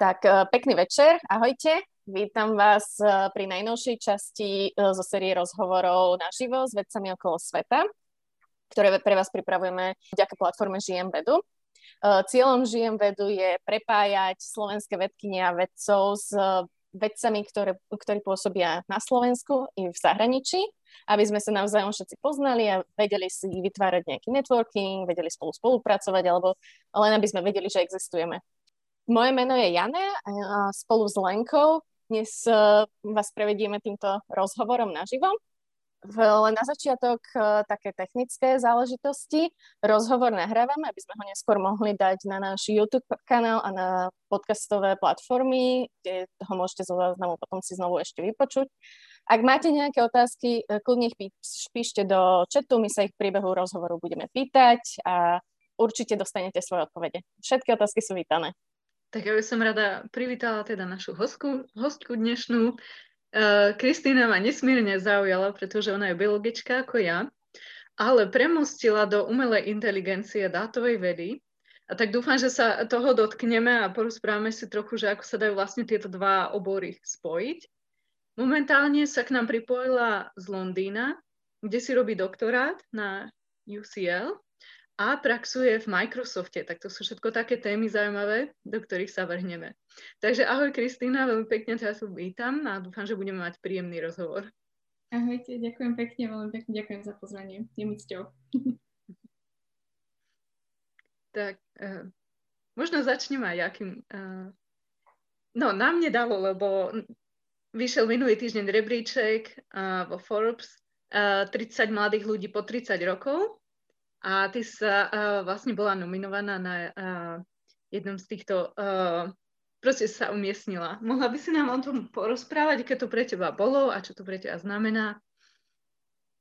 Tak e, pekný večer, ahojte. Vítam vás e, pri najnovšej časti e, zo série rozhovorov naživo s vedcami okolo sveta, ktoré pre vás pripravujeme vďaka platforme Žijem vedu. Cieľom Žijem vedu je prepájať slovenské vedkynie a vedcov s vedcami, ktoré, ktorí pôsobia na Slovensku i v zahraničí, aby sme sa navzájom všetci poznali a vedeli si vytvárať nejaký networking, vedeli spolu spolupracovať, alebo len aby sme vedeli, že existujeme. Moje meno je Jana a spolu s Lenkou dnes e, vás prevedieme týmto rozhovorom naživo. Len na začiatok e, také technické záležitosti. Rozhovor nahrávame, aby sme ho neskôr mohli dať na náš YouTube kanál a na podcastové platformy, kde ho môžete zo záznamu potom si znovu ešte vypočuť. Ak máte nejaké otázky, e, kľudne ich píšte do chatu, my sa ich v priebehu rozhovoru budeme pýtať a určite dostanete svoje odpovede. Všetky otázky sú vítané. Tak ja by som rada privítala teda našu hostku, hostku dnešnú. Uh, Kristýna ma nesmierne zaujala, pretože ona je biologička ako ja, ale premostila do umelej inteligencie dátovej vedy. A tak dúfam, že sa toho dotkneme a porozprávame si trochu, že ako sa dajú vlastne tieto dva obory spojiť. Momentálne sa k nám pripojila z Londýna, kde si robí doktorát na UCL a praxuje v Microsofte. Tak to sú všetko také témy zaujímavé, do ktorých sa vrhneme. Takže ahoj Kristýna, veľmi pekne ťa tu vítam a dúfam, že budeme mať príjemný rozhovor. Ahojte, ďakujem pekne, veľmi pekne ďakujem za pozvanie. Je mi cťou. tak, uh, možno začnem aj akým... Uh, no, nám nedalo, lebo vyšiel minulý týždeň rebríček uh, vo Forbes uh, 30 mladých ľudí po 30 rokov a ty sa uh, vlastne bola nominovaná na uh, jednom z týchto, uh, proste sa umiestnila. Mohla by si nám o tom porozprávať, aké to pre teba bolo a čo to pre teba znamená?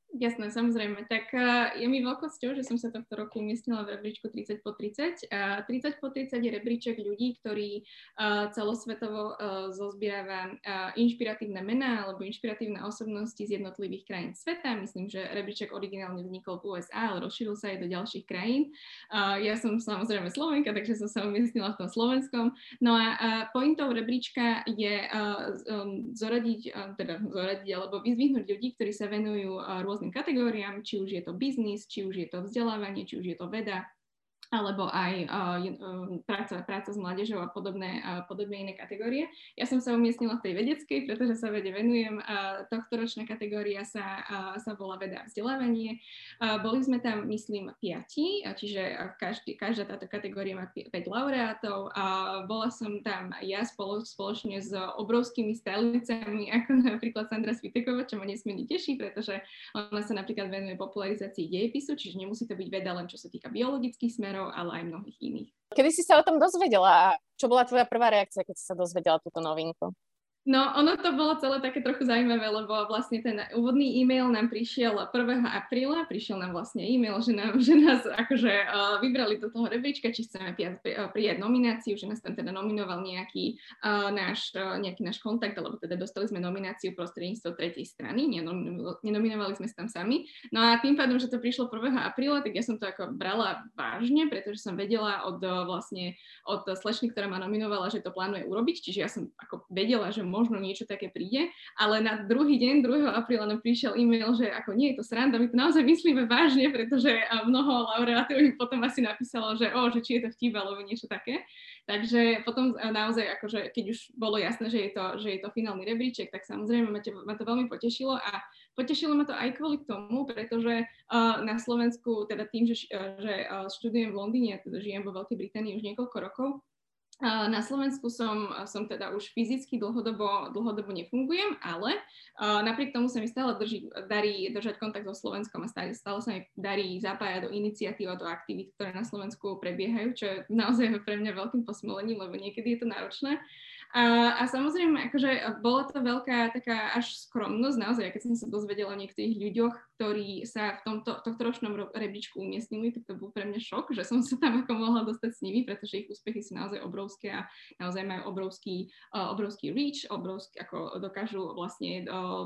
Jasné, samozrejme. Tak uh, je mi veľkosťou, že som sa tohto roku umiestnila v rebríčku 30 po 30. Uh, 30 po 30 je rebríček ľudí, ktorí uh, celosvetovo uh, zozbiera uh, inšpiratívne mená alebo inšpiratívne osobnosti z jednotlivých krajín sveta. Myslím, že rebríček originálne vznikol v USA, ale rozšíril sa aj do ďalších krajín. Ja som samozrejme Slovenka, takže som sa umiestnila v tom slovenskom. No a pointou rebríčka je zoradiť, teda zoradiť alebo vyzvihnúť ľudí, ktorí sa venujú uh, rôznym kategóriám, či už je to biznis, či už je to vzdelávanie, či už je to veda, alebo aj uh, práca, práca s mládežou a podobné, uh, podobné iné kategórie. Ja som sa umiestnila v tej vedeckej, pretože sa vede venujem. Uh, tohto ročná kategória sa, uh, sa volá veda a vzdelávanie. Uh, boli sme tam, myslím, piati, uh, čiže uh, každý, každá táto kategória má 5 laureátov. A bola som tam ja spolo, spoločne s obrovskými stylicami, ako napríklad Sandra Svitekova, čo ma nesmierne teší, pretože ona sa napríklad venuje popularizácii dejepisu, čiže nemusí to byť veda len čo sa týka biologických smerov, partnerov, ale aj mnohých iných. Kedy si sa o tom dozvedela a čo bola tvoja prvá reakcia, keď si sa dozvedela túto novinku? No, ono to bolo celé také trochu zaujímavé, lebo vlastne ten úvodný e-mail nám prišiel 1. apríla, prišiel nám vlastne e-mail, že, nám, že nás akože uh, vybrali do toho rebríčka, či chceme prijať, prijať nomináciu, že nás tam teda nominoval nejaký, uh, náš, uh, nejaký náš kontakt, alebo teda dostali sme nomináciu prostredníctvom tretej strany, nenominovali sme sa tam sami. No a tým pádom, že to prišlo 1. apríla, tak ja som to ako brala vážne, pretože som vedela od vlastne od slečny, ktorá ma nominovala, že to plánuje urobiť, čiže ja som ako vedela, že možno niečo také príde, ale na druhý deň, 2. apríla nám prišiel e-mail, že ako nie je to sranda, my to naozaj myslíme vážne, pretože mnoho laureátov im potom asi napísalo, že o, že či je to vtip alebo niečo také. Takže potom naozaj, akože, keď už bolo jasné, že je to, že je to finálny rebríček, tak samozrejme ma, te, ma to veľmi potešilo a potešilo ma to aj kvôli tomu, pretože uh, na Slovensku, teda tým, že, že uh, študujem v Londýne, teda žijem vo Veľkej Británii už niekoľko rokov, na Slovensku som, som teda už fyzicky dlhodobo, dlhodobo nefungujem, ale napriek tomu sa mi stále drži, darí držať kontakt so Slovenskom a stále, stále sa mi darí zapájať do iniciatív a do aktivít, ktoré na Slovensku prebiehajú, čo je naozaj pre mňa veľkým posmolením, lebo niekedy je to náročné. A, a samozrejme, akože bola to veľká taká až skromnosť, naozaj, keď som sa dozvedela o niektorých ľuďoch, ktorí sa v tomto tohto ročnom rebríčku umiestnili, tak to bol pre mňa šok, že som sa tam ako mohla dostať s nimi, pretože ich úspechy sú naozaj obrovské a naozaj majú obrovský, uh, obrovský reach, obrovský, ako dokážu vlastne uh,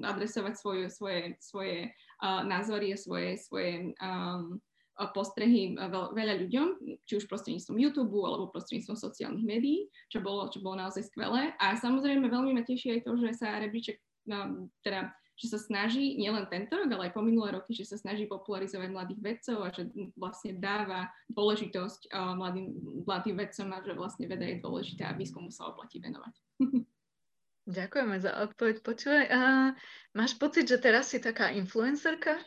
adresovať svoje, svoje, svoje uh, názory a svoje, svoje um, postrehy veľa ľuďom, či už prostredníctvom YouTube alebo prostredníctvom sociálnych médií, čo bolo, čo bolo naozaj skvelé. A samozrejme veľmi ma teší aj to, že sa rebríček, no, teda že sa snaží, nielen tento rok, ale aj po minulé roky, že sa snaží popularizovať mladých vedcov a že vlastne dáva dôležitosť uh, mladým, mladým vedcom a že vlastne veda je dôležitá a výskumu sa oplatí venovať. Ďakujeme za odpoveď. Počúvaj, uh, máš pocit, že teraz si taká influencerka?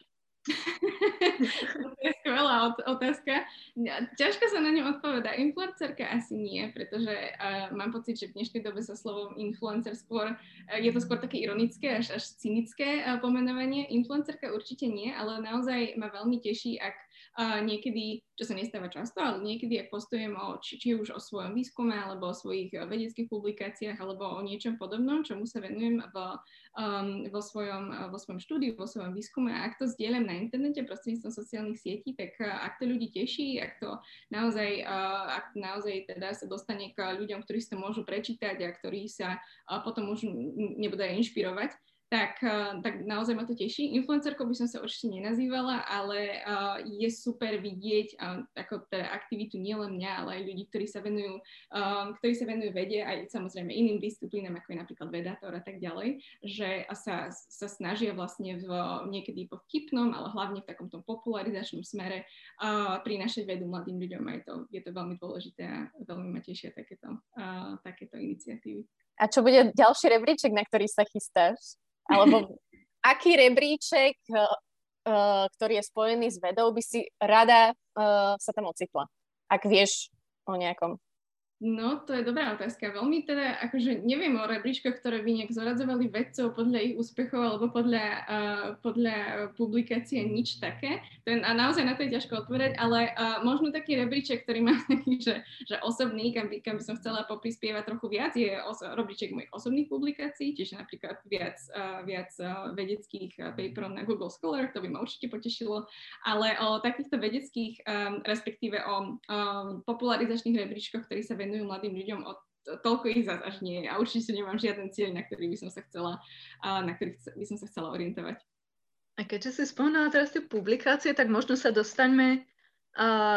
To je skvelá otázka. Ťažko sa na ňu odpovedá. Influencerka asi nie, pretože uh, mám pocit, že v dnešnej dobe sa slovom influencer skôr, uh, je to skôr také ironické, až, až cynické uh, pomenovanie. Influencerka určite nie, ale naozaj ma veľmi teší, ak uh, niekedy, čo sa nestáva často, ale niekedy, ak postujem o, či, či už o svojom výskume, alebo o svojich vedeckých publikáciách, alebo o niečom podobnom, čomu sa venujem v um, vo, svojom, uh, vo svojom štúdiu, vo svojom výskume. A ak to zdieľam na internete prostredníctvom sociálnych sietí, tak uh, ak to ľudí teší, ak to naozaj, uh, ak naozaj teda sa dostane k ľuďom, ktorí si to môžu prečítať a ktorí sa uh, potom môžu nebude inšpirovať, tak, eh, tak naozaj ma to teší. Influencerkou by som sa určite nenazývala, ale uh, je super vidieť uh, ako teda aktivitu nielen mňa, ale aj ľudí, ktorí sa venujú, um, ktorí sa venujú vede aj samozrejme iným disciplínam, ako je napríklad vedátor a tak ďalej, že sa, sa snažia vlastne v, niekedy po vtipnom, ale hlavne v takomto popularizačnom smere uh, prinašať vedu mladým ľuďom a to, je to veľmi dôležité a veľmi ma tešia takéto, uh, takéto iniciatívy. A čo bude ďalší rebríček, na ktorý sa chystáš? Alebo aký rebríček, uh, ktorý je spojený s vedou, by si rada uh, sa tam ocitla? Ak vieš o nejakom. No, to je dobrá otázka. Veľmi teda, akože neviem o rebríčkoch, ktoré by nejak zoradzovali vedcov podľa ich úspechov alebo podľa, uh, podľa publikácie, nič také. Ten, a naozaj na to je ťažko odpovedať, ale uh, možno taký rebríček, ktorý má taký, že, že osobný, kam by, kam by som chcela poprispievať trochu viac, je os- rebríček mojich osobných publikácií, čiže napríklad viac, uh, viac uh, vedeckých uh, paperov na Google Scholar, to by ma určite potešilo, ale o takýchto vedeckých, um, respektíve o um, popularizačných rebríčkoch, ktorí sa venujú mladým ľuďom, od toľko ich zase až nie. A určite nemám žiaden cieľ, na ktorý by som sa chcela, na ktorý by som sa chcela orientovať. A keďže si spomínala teraz tie publikácie, tak možno sa dostaňme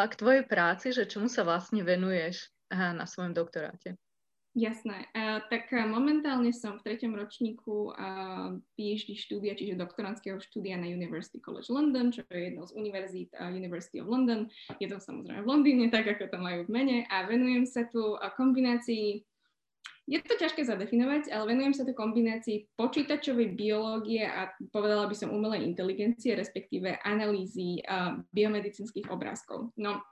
k tvojej práci, že čomu sa vlastne venuješ na svojom doktoráte. Jasné. Uh, tak uh, momentálne som v treťom ročníku PhD štúdia, čiže doktorantského štúdia na University College London, čo je jednou z univerzít uh, University of London. Je to samozrejme v Londýne, tak ako to majú v mene. A venujem sa tu kombinácii je to ťažké zadefinovať, ale venujem sa tu kombinácii počítačovej biológie a povedala by som umelej inteligencie, respektíve analýzy uh, biomedicínskych obrázkov. No,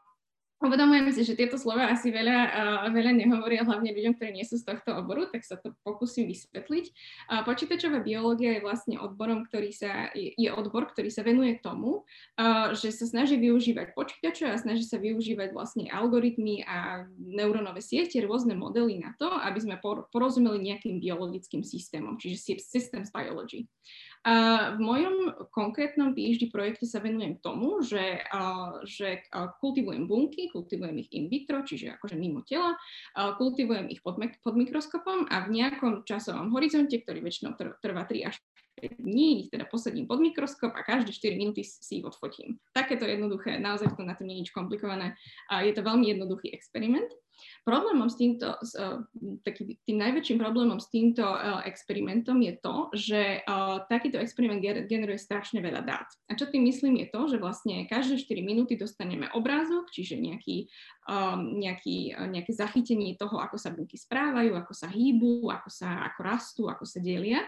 Uvedomujem si, že tieto slova asi veľa, uh, veľa nehovoria hlavne ľuďom, ktorí nie sú z tohto oboru, tak sa to pokúsim vysvetliť. Uh, počítačová biológia je vlastne odborom, ktorý sa, je, odbor, ktorý sa venuje tomu, uh, že sa snaží využívať počítače a snaží sa využívať vlastne algoritmy a neurónové siete, rôzne modely na to, aby sme porozumeli nejakým biologickým systémom, čiže systems biology. A v mojom konkrétnom PhD projekte sa venujem tomu, že, že kultivujem bunky, kultivujem ich in vitro, čiže akože mimo tela, kultivujem ich pod, pod mikroskopom a v nejakom časovom horizonte, ktorý väčšinou trvá 3 až 5 dní, ich teda posadím pod mikroskop a každé 4 minúty si ich odfotím. Takéto jednoduché, naozaj to na tom nie je nič komplikované. Je to veľmi jednoduchý experiment. Problémom s týmto, s, uh, taký, tým najväčším problémom s týmto uh, experimentom je to, že uh, takýto experiment generuje strašne veľa dát. A čo tým myslím je to, že vlastne každé 4 minúty dostaneme obrázok, čiže nejaký, um, nejaký, nejaké zachytenie toho, ako sa bunky správajú, ako sa hýbu, ako, sa, ako rastú, ako sa delia.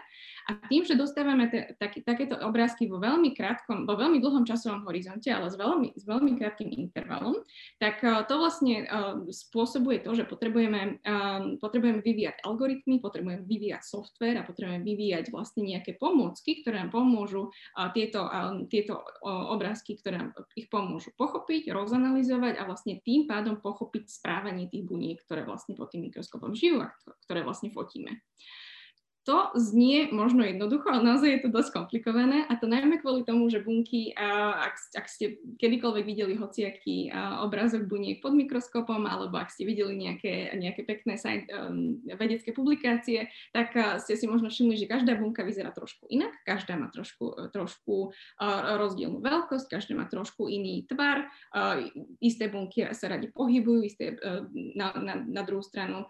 A tým, že dostávame te, tak, takéto obrázky vo veľmi krátkom, vo veľmi dlhom časovom horizonte, ale s veľmi, s veľmi krátkým intervalom, tak uh, to vlastne uh, spôsobuje to, že potrebujeme, um, potrebujeme vyvíjať algoritmy, potrebujeme vyvíjať software a potrebujeme vyvíjať vlastne nejaké pomôcky, ktoré nám pomôžu uh, tieto, um, tieto obrázky, ktoré nám ich pomôžu pochopiť, rozanalizovať a vlastne tým pádom pochopiť správanie tých buniek, ktoré vlastne pod tým mikroskopom žijú a ktoré vlastne fotíme. To znie možno jednoducho, ale naozaj je to dosť komplikované a to najmä kvôli tomu, že bunky, ak, ak ste kedykoľvek videli hociaký obrázok buniek pod mikroskopom alebo ak ste videli nejaké, nejaké pekné vedecké publikácie, tak ste si možno všimli, že každá bunka vyzerá trošku inak, každá má trošku, trošku rozdielnú veľkosť, každá má trošku iný tvar, isté bunky sa radi pohybujú, isté e, na, na, na druhú stranu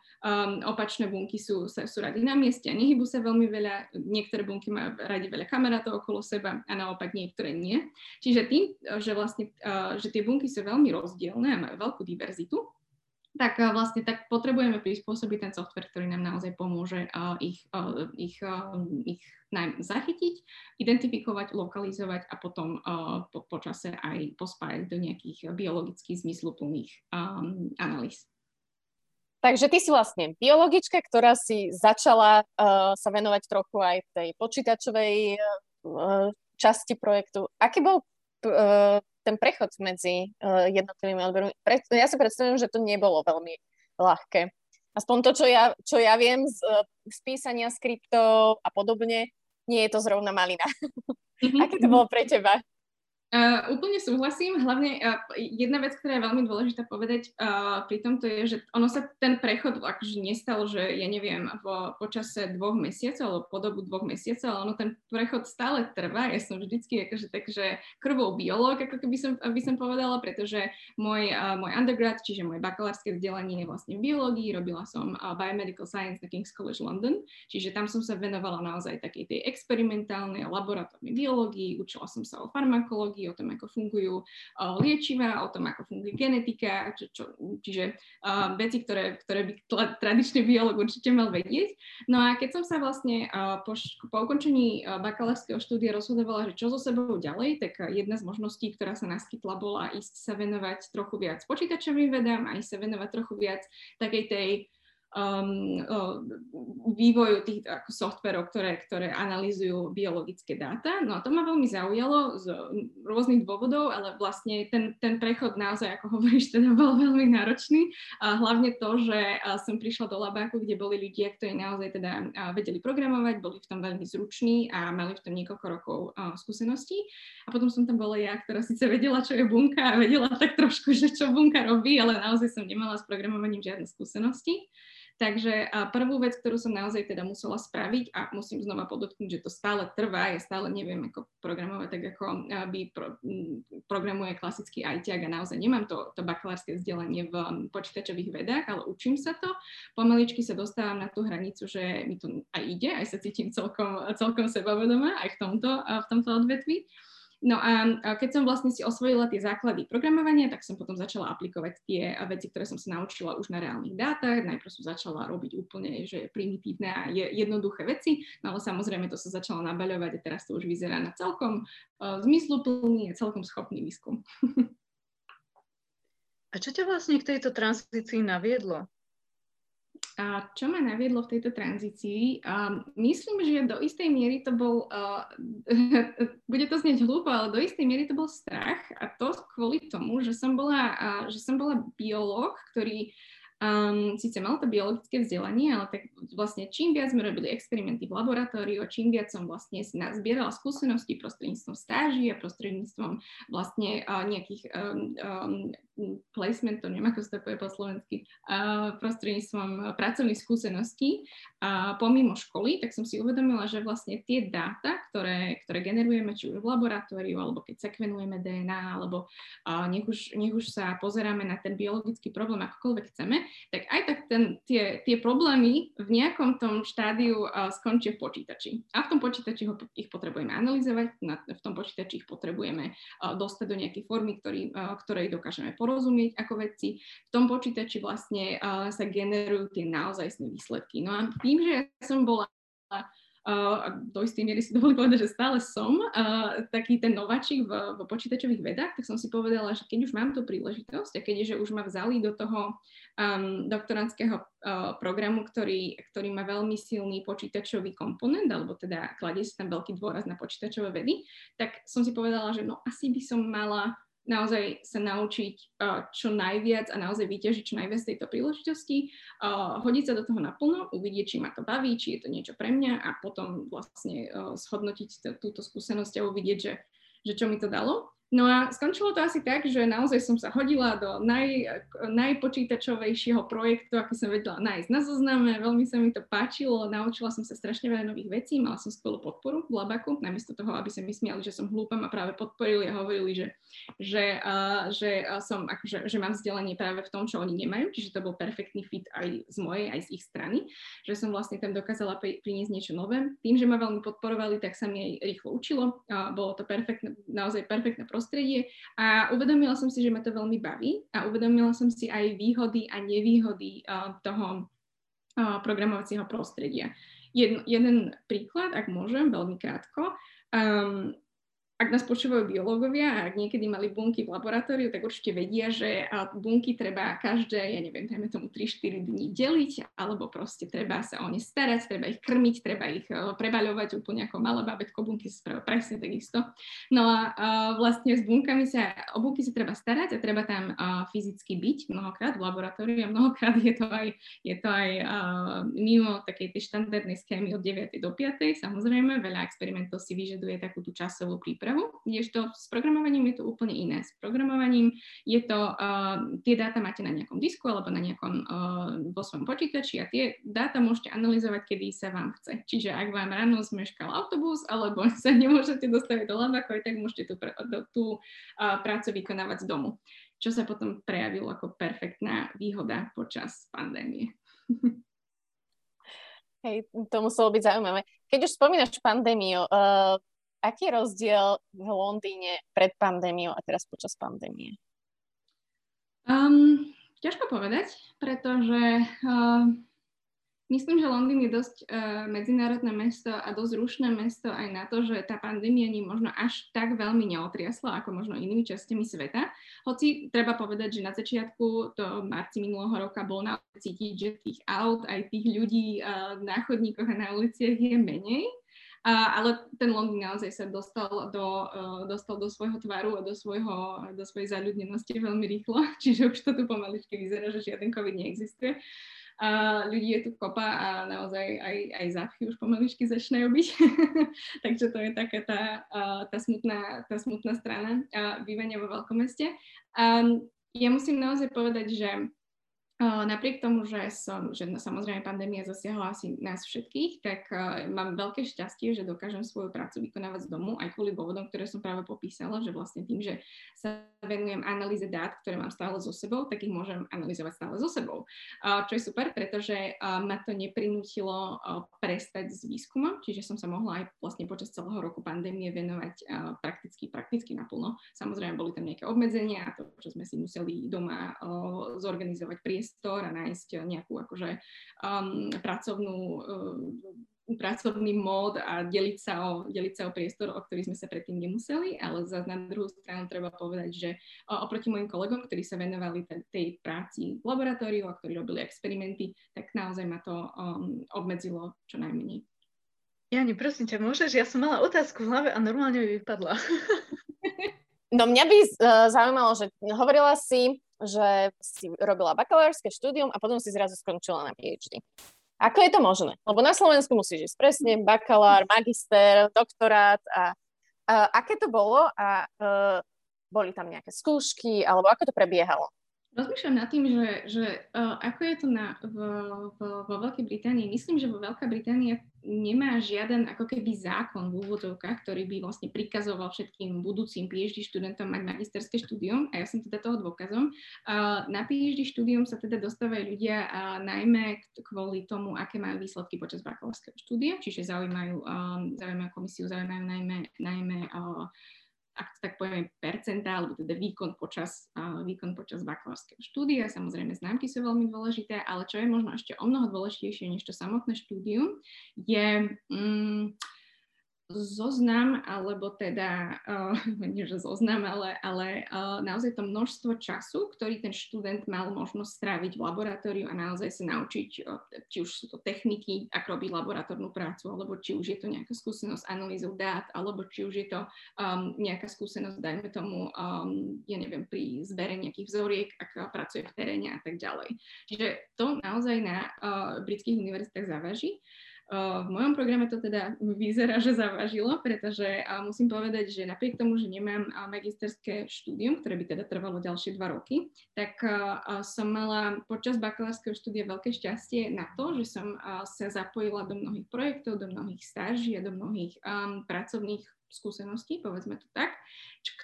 opačné bunky sú, sú radi na mieste a nehybujú sa veľmi veľa, niektoré bunky majú radi veľa kamarátov okolo seba a naopak niektoré nie. Čiže tým, že vlastne, že tie bunky sú veľmi rozdielne a majú veľkú diverzitu, tak vlastne tak potrebujeme prispôsobiť ten software, ktorý nám naozaj pomôže ich, ich, ich najmä zachytiť, identifikovať, lokalizovať a potom po, po čase aj pospájať do nejakých biologických zmysluplných um, analýz. Takže ty si vlastne biologička, ktorá si začala uh, sa venovať trochu aj tej počítačovej uh, časti projektu. Aký bol uh, ten prechod medzi uh, jednotlivými odbermi? Pre, ja si predstavujem, že to nebolo veľmi ľahké. Aspoň to, čo ja, čo ja viem z, z písania skriptov a podobne, nie je to zrovna malina. Mm-hmm. Aké to bolo pre teba? Uh, úplne súhlasím. Hlavne uh, jedna vec, ktorá je veľmi dôležitá povedať uh, pri tomto je, že ono sa ten prechod akože nestal, že ja neviem, v počase dvoch mesiacov alebo po dobu dvoch mesiacov, ale ono ten prechod stále trvá. Ja som vždycky akože takže krvou biológ, ako keby som, by som povedala, pretože môj, uh, môj undergrad, čiže moje bakalárske vzdelanie je vlastne v biológii, robila som uh, Biomedical Science na King's College London, čiže tam som sa venovala naozaj takej tej experimentálnej laboratórnej biológii, učila som sa o farmakológii, technológií, o tom, ako fungujú liečivá, o tom, ako funguje genetika, čo, čo, čiže uh, veci, ktoré, ktoré by tla, tradičný biolog určite mal vedieť. No a keď som sa vlastne uh, po, po ukončení uh, bakalárskeho štúdia rozhodovala, že čo so sebou ďalej, tak jedna z možností, ktorá sa naskytla, bola ísť sa venovať trochu viac počítačovým vedám a ísť sa venovať trochu viac takej tej um, vývoju tých ako softverov, ktoré, ktoré analýzujú biologické dáta. No a to ma veľmi zaujalo z rôznych dôvodov, ale vlastne ten, ten prechod naozaj, ako hovoríš, teda bol veľmi náročný. A hlavne to, že som prišla do labáku, kde boli ľudia, ktorí naozaj teda vedeli programovať, boli v tom veľmi zruční a mali v tom niekoľko rokov skúseností. A potom som tam bola ja, ktorá síce vedela, čo je bunka a vedela tak trošku, že čo bunka robí, ale naozaj som nemala s programovaním žiadne skúsenosti. Takže prvú vec, ktorú som naozaj teda musela spraviť a musím znova podotknúť, že to stále trvá, ja stále neviem, ako programovať tak, ako by pro, programuje klasický ITák a naozaj nemám to, to bakalárske vzdelanie v počítačových vedách, ale učím sa to. Pomaličky sa dostávam na tú hranicu, že mi to aj ide, aj sa cítim celkom, celkom sebavedomá aj v tomto, v tomto odvetvi. No a keď som vlastne si osvojila tie základy programovania, tak som potom začala aplikovať tie veci, ktoré som sa naučila už na reálnych dátach. Najprv som začala robiť úplne že primitívne a jednoduché veci, no ale samozrejme to sa začalo nabaľovať a teraz to už vyzerá na celkom uh, zmysluplný a celkom schopný výskum. a čo ťa vlastne k tejto tranzícii naviedlo? A čo ma naviedlo v tejto tranzícii? Um, myslím, že do istej miery to bol, uh, bude to znieť hlúpo, ale do istej miery to bol strach a to kvôli tomu, že som bola, uh, že som bola biológ, ktorý Um, Sice mal to biologické vzdelanie, ale tak vlastne čím viac sme robili experimenty v laboratóriu, čím viac som vlastne zbierala skúsenosti prostredníctvom stáží a prostredníctvom vlastne uh, nejakých um, um, placement, to neviem, ako sa to povie po slovensky, prostredníctvom pracovných skúseností pomimo školy, tak som si uvedomila, že vlastne tie dáta, ktoré, ktoré generujeme či už v laboratóriu, alebo keď sekvenujeme DNA, alebo nech, už, nech už sa pozeráme na ten biologický problém akokoľvek chceme, tak aj tak ten, tie, tie problémy v nejakom tom štádiu skončia v počítači. A v tom počítači ho, ich potrebujeme analyzovať, na, v tom počítači ich potrebujeme dostať do nejakej formy, ktorý, ktorej dokážeme porozumieť porozumieť ako vedci. V tom počítači vlastne uh, sa generujú tie naozajstné výsledky. No a tým, že ja som bola Uh, do istej miery si dovolím povedať, že stále som uh, taký ten nováčik v, v počítačových vedách, tak som si povedala, že keď už mám tú príležitosť a keďže už ma vzali do toho um, doktorantského uh, programu, ktorý, ktorý má veľmi silný počítačový komponent, alebo teda kladie sa tam veľký dôraz na počítačové vedy, tak som si povedala, že no asi by som mala naozaj sa naučiť čo najviac a naozaj vyťažiť čo najviac tejto príležitosti, hodiť sa do toho naplno, uvidieť, či ma to baví, či je to niečo pre mňa a potom vlastne shodnotiť t- túto skúsenosť a uvidieť, že, že čo mi to dalo. No a skončilo to asi tak, že naozaj som sa hodila do naj, najpočítačovejšieho projektu, aký som vedela nájsť na zozname. Veľmi sa mi to páčilo, naučila som sa strašne veľa nových vecí, mala som skvelú podporu v Labaku, namiesto toho, aby sa mi smiali, že som hlúpa, a práve podporili a hovorili, že, že, uh, že, som, akože, že mám vzdelanie práve v tom, čo oni nemajú, čiže to bol perfektný fit aj z mojej, aj z ich strany, že som vlastne tam dokázala pri, priniesť niečo nové. Tým, že ma veľmi podporovali, tak sa mi aj rýchlo učilo. Uh, bolo to perfektné, naozaj perfektné prostredie a uvedomila som si, že ma to veľmi baví a uvedomila som si aj výhody a nevýhody uh, toho uh, programovacieho prostredia. Jeden, jeden príklad, ak môžem, veľmi krátko. Um, ak nás počúvajú biológovia a ak niekedy mali bunky v laboratóriu, tak určite vedia, že bunky treba každé, ja neviem, dajme tomu 3-4 dní deliť, alebo proste treba sa o ne starať, treba ich krmiť, treba ich e, prebaľovať úplne ako malé babetko, bunky sa spravia presne takisto. No a vlastne s bunkami sa, o bunky sa treba starať a treba tam fyzicky byť mnohokrát v laboratóriu a mnohokrát je to aj, je to aj mimo takej tej štandardnej schémy od 9. do 5. Samozrejme, veľa experimentov si vyžaduje takú tú časovú prípravu prípravu, kdežto s programovaním je to úplne iné. S programovaním je to, uh, tie dáta máte na nejakom disku alebo na nejakom, uh, vo svojom počítači a tie dáta môžete analyzovať, kedy sa vám chce. Čiže ak vám ráno zmeškal autobus alebo sa nemôžete dostaviť do labakov, tak môžete tú, tú uh, prácu vykonávať z domu čo sa potom prejavilo ako perfektná výhoda počas pandémie. Hej, to muselo byť zaujímavé. Keď už spomínaš pandémiu, uh, aký je rozdiel v Londýne pred pandémiou a teraz počas pandémie? Um, ťažko povedať, pretože uh, myslím, že Londýn je dosť uh, medzinárodné mesto a dosť rušné mesto aj na to, že tá pandémia nie možno až tak veľmi neotriasla ako možno inými častiami sveta. Hoci treba povedať, že na začiatku, to v marci minulého roka, bolo na cítiť, že tých aut, aj tých ľudí uh, na chodníkoch a na uliciach je menej. Ale ten Londýn naozaj sa dostal do, uh, dostal do svojho tvaru a do, svojho, do svojej zaľudnenosti veľmi rýchlo, čiže už to tu pomaličky vyzerá, že žiaden COVID neexistuje. A ľudí je tu kopa a naozaj aj, aj zápchy už pomaličky začínajú byť. Takže to je taká tá, tá, smutná, tá smutná strana bývania vo veľkom meste. A ja musím naozaj povedať, že Napriek tomu, že, som, že no, samozrejme pandémia zasiahla asi nás všetkých, tak uh, mám veľké šťastie, že dokážem svoju prácu vykonávať z domu, aj kvôli dôvodom, ktoré som práve popísala, že vlastne tým, že sa venujem analýze dát, ktoré mám stále so sebou, tak ich môžem analyzovať stále so sebou. Uh, čo je super, pretože uh, ma to neprinútilo prestať s výskumom, čiže som sa mohla aj vlastne počas celého roku pandémie venovať prakticky, prakticky naplno. Samozrejme, boli tam nejaké obmedzenia to, čo sme si museli doma zorganizovať priestor priestor a nájsť nejakú akože um, pracovnú um, pracovný mód a deliť sa, o, deliť sa o priestor, o ktorý sme sa predtým nemuseli, ale zase na druhú stranu treba povedať, že oproti mojim kolegom, ktorí sa venovali tej, tej práci v laboratóriu a ktorí robili experimenty, tak naozaj ma to um, obmedzilo čo najmenej. Jani, prosím ťa, môžeš? Ja som mala otázku v hlave a normálne mi vypadla. no mňa by uh, zaujímalo, že hovorila si že si robila bakalárske štúdium a potom si zrazu skončila na PhD. Ako je to možné? Lebo na Slovensku musíš ísť presne bakalár, magister, doktorát a, a aké to bolo a uh, boli tam nejaké skúšky alebo ako to prebiehalo? Rozmýšľam nad tým, že, že uh, ako je to na, v, v, vo Veľkej Británii. Myslím, že vo Veľká Británia nemá žiaden ako keby zákon v úvodzovkách, ktorý by vlastne prikazoval všetkým budúcim PhD študentom mať magisterské štúdium a ja som teda toho dôkazom. Uh, na PhD štúdium sa teda dostávajú ľudia uh, najmä kvôli tomu, aké majú výsledky počas bakalárskeho štúdia, čiže zaujímajú, um, zaujímajú komisiu, zaujímajú najmä, najmä uh, ak tak povieme, percentá, alebo teda výkon počas, výkon počas bakalárskeho štúdia. Samozrejme, známky sú veľmi dôležité, ale čo je možno ešte o mnoho dôležitejšie než to samotné štúdium, je um, zoznam, alebo teda, uh, nie že zoznam, ale, ale uh, naozaj to množstvo času, ktorý ten študent mal možnosť stráviť v laboratóriu a naozaj sa naučiť, uh, či už sú to techniky, ako robiť laboratórnu prácu, alebo či už je to nejaká skúsenosť analýzou dát, alebo či už je to um, nejaká skúsenosť, dajme tomu, um, ja neviem, pri zbere nejakých vzoriek, ak pracuje v teréne a tak ďalej. Čiže to naozaj na uh, britských univerzitách závaží. V mojom programe to teda vyzerá, že zavažilo, pretože musím povedať, že napriek tomu, že nemám magisterské štúdium, ktoré by teda trvalo ďalšie dva roky, tak som mala počas bakalárskeho štúdia veľké šťastie na to, že som sa zapojila do mnohých projektov, do mnohých stáží a do mnohých pracovných skúseností, povedzme to tak,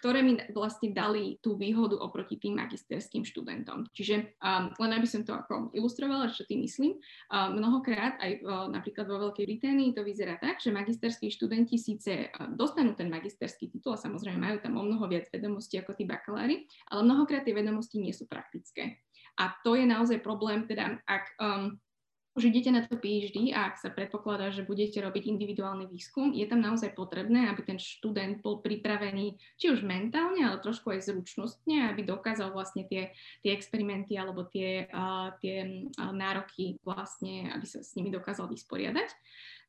ktoré mi vlastne dali tú výhodu oproti tým magisterským študentom. Čiže um, len aby som to ako ilustrovala, čo tým myslím, uh, mnohokrát aj uh, napríklad vo Veľkej Británii to vyzerá tak, že magisterskí študenti síce uh, dostanú ten magisterský titul a samozrejme majú tam o mnoho viac vedomostí ako tí bakalári, ale mnohokrát tie vedomosti nie sú praktické. A to je naozaj problém, teda ak um, už idete na to PhD a ak sa predpokladá, že budete robiť individuálny výskum, je tam naozaj potrebné, aby ten študent bol pripravený či už mentálne, ale trošku aj zručnostne, aby dokázal vlastne tie, tie experimenty alebo tie, uh, tie nároky vlastne, aby sa s nimi dokázal vysporiadať.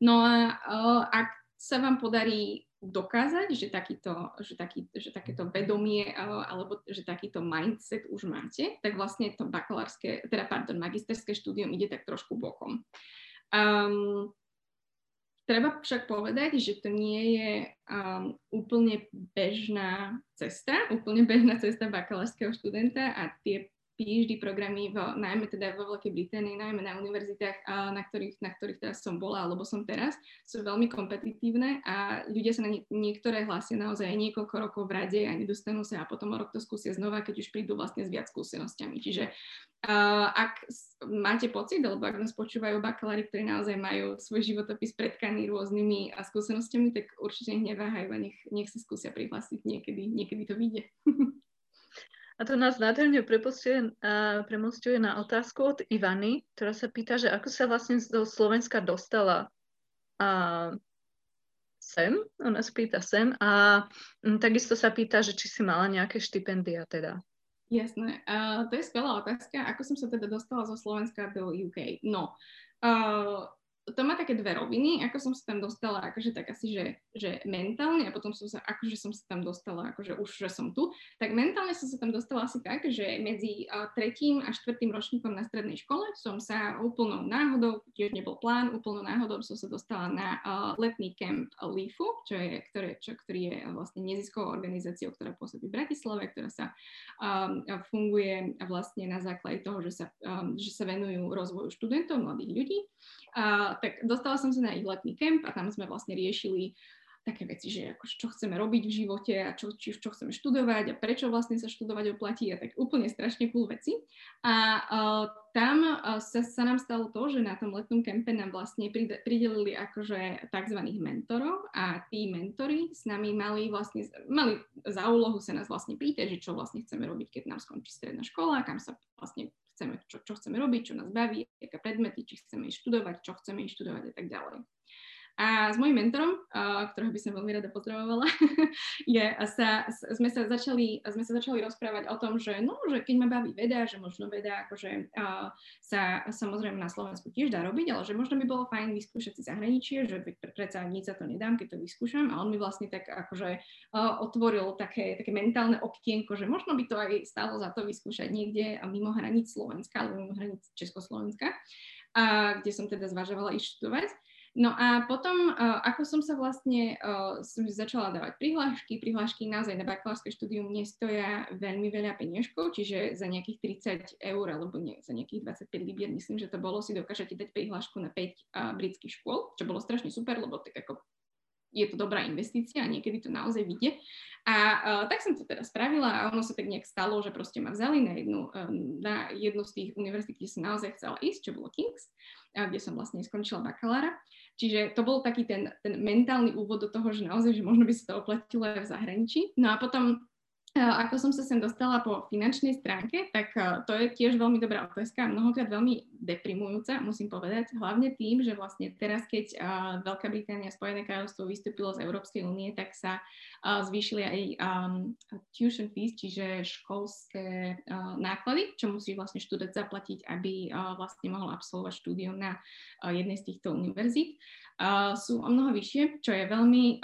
No a uh, ak sa vám podarí dokázať, že, takýto, že, taký, že takéto vedomie alebo že takýto mindset už máte, tak vlastne to bakalárske, teda pardon, magisterské štúdium ide tak trošku bokom. Um, treba však povedať, že to nie je um, úplne bežná cesta, úplne bežná cesta bakalárskeho študenta a tie PhD programy, v, najmä teda vo Veľkej Británii, najmä na univerzitách, na ktorých, na ktorých teraz som bola alebo som teraz, sú veľmi kompetitívne a ľudia sa na nie, niektoré hlásia naozaj aj niekoľko rokov v rade a nedostanú sa a potom o rok to skúsia znova, keď už prídu vlastne s viac skúsenosťami. Čiže uh, ak máte pocit, alebo ak nás počúvajú bakalári, ktorí naozaj majú svoj životopis predkaný rôznymi skúsenosťami, tak určite neváhajú a nech, nech sa skúsia prihlásiť niekedy, niekedy to vyjde. A to nás nádherne premostuje na otázku od Ivany, ktorá sa pýta, že ako sa vlastne do Slovenska dostala uh, sem, ona sa pýta sem a takisto sa pýta, že či si mala nejaké štipendia teda. Jasné, uh, to je skvelá otázka. Ako som sa teda dostala zo Slovenska do UK? No, uh, to má také dve roviny, ako som sa tam dostala, akože tak asi, že, že mentálne a potom som sa, akože som sa tam dostala, akože už, že som tu, tak mentálne som sa tam dostala asi tak, že medzi uh, tretím a štvrtým ročníkom na strednej škole som sa úplnou náhodou, tiež nebol plán, úplnou náhodou som sa dostala na uh, letný kemp LEAFu, čo je, ktoré, čo, ktorý je vlastne neziskovou organizáciou, ktorá pôsobí v Bratislave, ktorá sa um, funguje vlastne na základe toho, že sa, um, že sa venujú rozvoju študentov, mladých ľudí. A, tak dostala som sa na ich letný kemp a tam sme vlastne riešili také veci, že ako, čo chceme robiť v živote a čo, či, čo chceme študovať a prečo vlastne sa študovať oplatí a tak úplne strašne cool veci. A uh, tam uh, sa, sa nám stalo to, že na tom letnom kempe nám vlastne pridelili akože tzv. mentorov a tí mentory s nami mali vlastne, mali za úlohu sa nás vlastne pýtať, že čo vlastne chceme robiť, keď nám skončí stredná škola, kam sa vlastne chceme, čo, čo chceme robiť, čo nás baví, aké predmety, či chceme ísť študovať, čo chceme ísť študovať a tak ďalej. A s mojim mentorom, ktorého by som veľmi rada pozdravovala, je, sa, sme, sa začali, sme sa začali rozprávať o tom, že, no, že keď ma baví veda, že možno veda akože, sa samozrejme na Slovensku tiež dá robiť, ale že možno by bolo fajn vyskúšať si zahraničie, že predsa nič za to nedám, keď to vyskúšam. A on mi vlastne tak akože otvoril také, také mentálne okienko, že možno by to aj stalo za to vyskúšať niekde mimo hraníc Slovenska alebo mimo hraníc Československa, uh, kde som teda zvažovala ísť študovať. No a potom, uh, ako som sa vlastne, uh, som začala dávať prihlášky, prihlášky naozaj na bakalárske štúdium nestoja veľmi veľa peniažkov, čiže za nejakých 30 eur alebo nie, za nejakých 25 libier, myslím, že to bolo, si dokážete dať prihlášku na 5 uh, britských škôl, čo bolo strašne super, lebo tak ako je to dobrá investícia a niekedy to naozaj vyjde. A uh, tak som to teda spravila a ono sa tak nejak stalo, že proste ma vzali na jednu, um, na jednu z tých univerzít, kde som naozaj chcela ísť, čo bolo King's, a kde som vlastne skončila bakalára. Čiže to bol taký ten, ten mentálny úvod do toho, že naozaj, že možno by sa to oplatilo aj v zahraničí. No a potom ako som sa sem dostala po finančnej stránke, tak to je tiež veľmi dobrá otázka, mnohokrát veľmi deprimujúca, musím povedať, hlavne tým, že vlastne teraz, keď Veľká Británia a Spojené kráľovstvo vystúpilo z Európskej únie, tak sa zvýšili aj um, tuition fees, čiže školské náklady, čo musí vlastne študent zaplatiť, aby vlastne mohol absolvovať štúdium na jednej z týchto univerzít sú o mnoho vyššie, čo je veľmi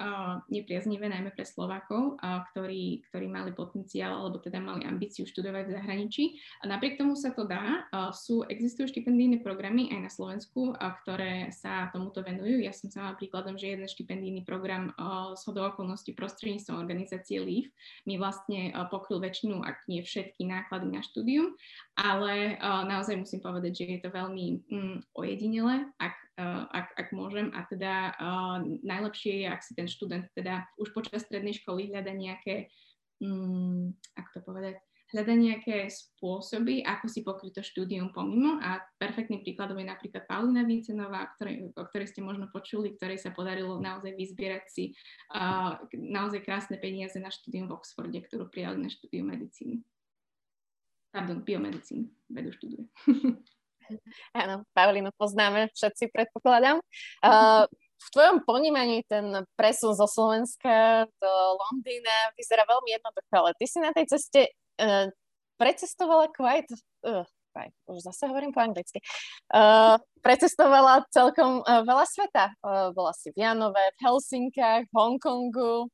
nepriaznivé najmä pre Slovákov, ktorí, ktorí mali potenciál alebo teda mali ambíciu študovať v zahraničí. A napriek tomu sa to dá. Sú, existujú štipendijné programy aj na Slovensku, ktoré sa tomuto venujú. Ja som sama príkladom, že jeden štipendijný program z hodou okolností prostredníctvom organizácie LEAF mi vlastne pokryl väčšinu, ak nie všetky náklady na štúdium, ale naozaj musím povedať, že je to veľmi um, ojedinele, ak ak, ak môžem. A teda uh, najlepšie je, ak si ten študent teda už počas strednej školy hľada nejaké, um, ako to povedať, hľada nejaké spôsoby, ako si pokryť to štúdium pomimo a perfektným príkladom je napríklad Paulina Vincenová, ktorej, o ktorej ste možno počuli, ktorej sa podarilo naozaj vyzbierať si uh, naozaj krásne peniaze na štúdium v Oxforde, ktorú prijali na štúdium medicíny. Pardon, biomedicíny, vedu študuje. Áno, Pavlinu poznáme všetci, predpokladám. Uh, v tvojom ponímaní ten presun zo Slovenska do Londýna vyzerá veľmi jednoducho, ale ty si na tej ceste uh, precestovala quite, uh, už zase hovorím po anglicky, uh, precestovala celkom uh, veľa sveta. Uh, bola si v Janove, v Helsinkách, v Hongkongu.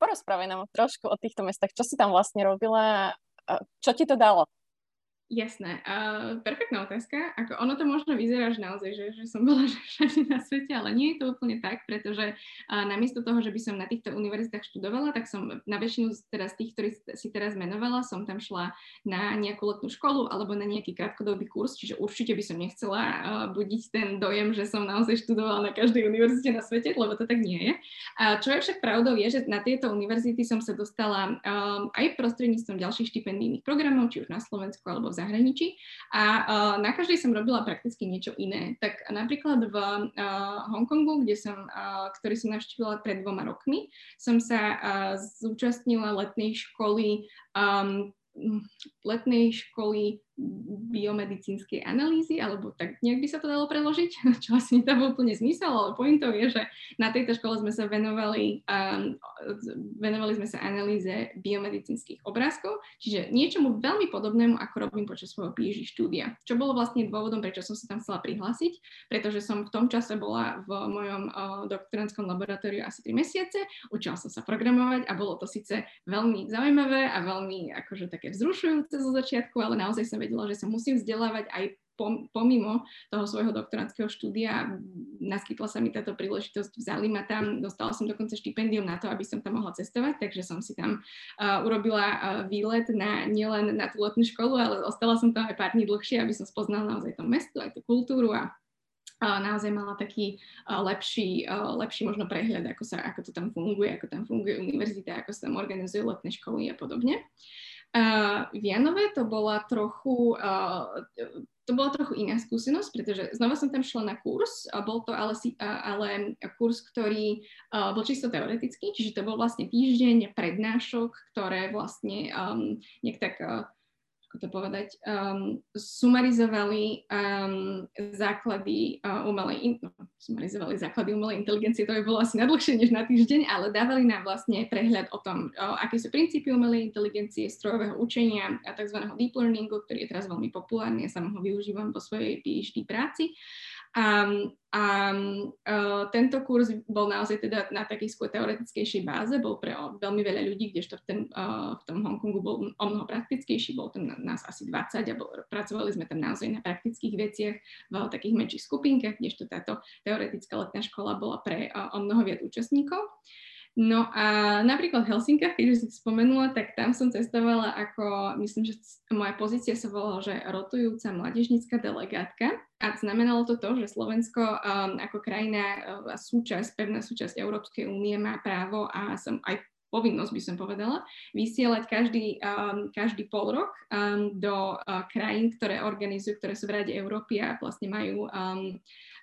Porozprávaj nám trošku o týchto mestách. Čo si tam vlastne robila? Uh, čo ti to dalo? Jasné. Uh, perfektná otázka. Ako ono to možno vyzerá, že naozaj, že, že som bola všade na svete, ale nie je to úplne tak, pretože uh, namiesto toho, že by som na týchto univerzitách študovala, tak som na väčšinu teraz tých, ktorí si teraz menovala, som tam šla na nejakú letnú školu alebo na nejaký krátkodobý kurz, čiže určite by som nechcela uh, budiť ten dojem, že som naozaj študovala na každej univerzite na svete, lebo to tak nie je. A čo je však pravdou je, že na tieto univerzity som sa dostala um, aj prostredníctvom ďalších štipendijných programov, či už na Slovensku alebo v zahraničí a uh, na každej som robila prakticky niečo iné. Tak napríklad v uh, Hongkongu, kde som, uh, ktorý som navštívila pred dvoma rokmi, som sa zúčastnila letnej školy letnej školy biomedicínskej analýzy, alebo tak nejak by sa to dalo preložiť, čo asi nedáva úplne zmysel, ale pointou je, že na tejto škole sme sa venovali, um, venovali sme sa analýze biomedicínskych obrázkov, čiže niečomu veľmi podobnému, ako robím počas svojho PhD štúdia. Čo bolo vlastne dôvodom, prečo som sa tam chcela prihlásiť, pretože som v tom čase bola v mojom uh, doktorantskom laboratóriu asi 3 mesiace, učila som sa programovať a bolo to síce veľmi zaujímavé a veľmi akože také vzrušujúce zo začiatku, ale naozaj som vedela, že sa musím vzdelávať aj pomimo toho svojho doktorantského štúdia naskytla sa mi táto príležitosť, vzali ma tam, dostala som dokonca štipendium na to, aby som tam mohla cestovať, takže som si tam uh, urobila uh, výlet na, nielen na tú letnú školu, ale ostala som tam aj pár dní dlhšie, aby som spoznala naozaj to mesto, aj tú kultúru a naozaj mala taký uh, lepší, lepší možno prehľad, ako, sa, ako to tam funguje, ako tam funguje univerzita, ako sa tam organizujú letné školy a podobne. Uh, v to bola trochu, uh, to bola trochu iná skúsenosť, pretože znova som tam šla na kurz, a bol to ale, ale kurz, ktorý uh, bol čisto teoretický, čiže to bol vlastne týždeň prednášok, ktoré vlastne um, nejak tak uh, ako to povedať, um, sumarizovali um, základy uh, umelej, no, sumarizovali základy umelej inteligencie, to by bolo asi nadlhšie než na týždeň, ale dávali nám vlastne prehľad o tom, uh, aké sú princípy umelej inteligencie, strojového učenia a tzv. deep learningu, ktorý je teraz veľmi populárny, ja sa ho využívam vo svojej PhD práci. Um, a uh, tento kurz bol naozaj teda na takej skôr teoretickejšej báze, bol pre veľmi veľa ľudí, kdežto v, ten, uh, v tom Hongkongu bol o mnoho praktickejší, bol tam nás asi 20 a bol, pracovali sme tam naozaj na praktických veciach v takých menších skupinkách, kdežto táto teoretická letná škola bola pre uh, o mnoho viac účastníkov. No a napríklad v Helsinkách, keď si spomenula, tak tam som cestovala ako, myslím, že moja pozícia sa volala, že rotujúca mladežnická delegátka. A znamenalo to to, že Slovensko um, ako krajina a uh, súčasť, pevná súčasť Európskej únie má právo a som aj povinnosť by som povedala, vysielať každý, um, každý pol rok um, do uh, krajín, ktoré organizujú, ktoré sú v Rade Európy a vlastne majú um,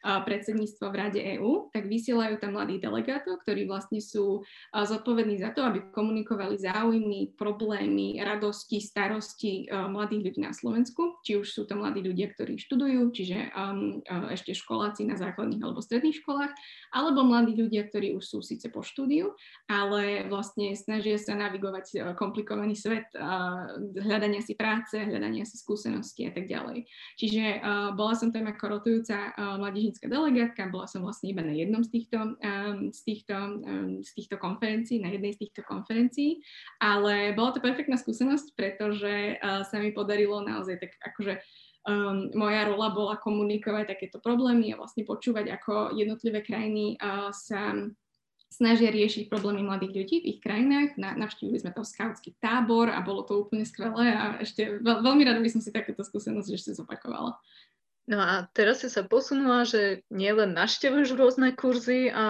predsedníctvo v Rade EÚ, tak vysielajú tam mladých delegátov, ktorí vlastne sú zodpovední za to, aby komunikovali záujmy, problémy, radosti, starosti mladých ľudí na Slovensku. Či už sú to mladí ľudia, ktorí študujú, čiže um, ešte školáci na základných alebo stredných školách, alebo mladí ľudia, ktorí už sú síce po štúdiu, ale vlastne snažia sa navigovať komplikovaný svet hľadania si práce, hľadania si skúsenosti a tak ďalej. Čiže bola som tam ako rotujúca mladí mládežnícka delegátka, bola som vlastne iba na jednom z týchto, z, týchto, z týchto konferencií, na jednej z týchto konferencií, ale bola to perfektná skúsenosť, pretože sa mi podarilo naozaj tak akože um, moja rola bola komunikovať takéto problémy a vlastne počúvať, ako jednotlivé krajiny uh, sa snažia riešiť problémy mladých ľudí v ich krajinách. Na, navštívili sme to skautský tábor a bolo to úplne skvelé a ešte veľ, veľmi rada by som si takéto skúsenosť ešte zopakovala. No a teraz si sa posunula, že nielen naštevuješ rôzne kurzy a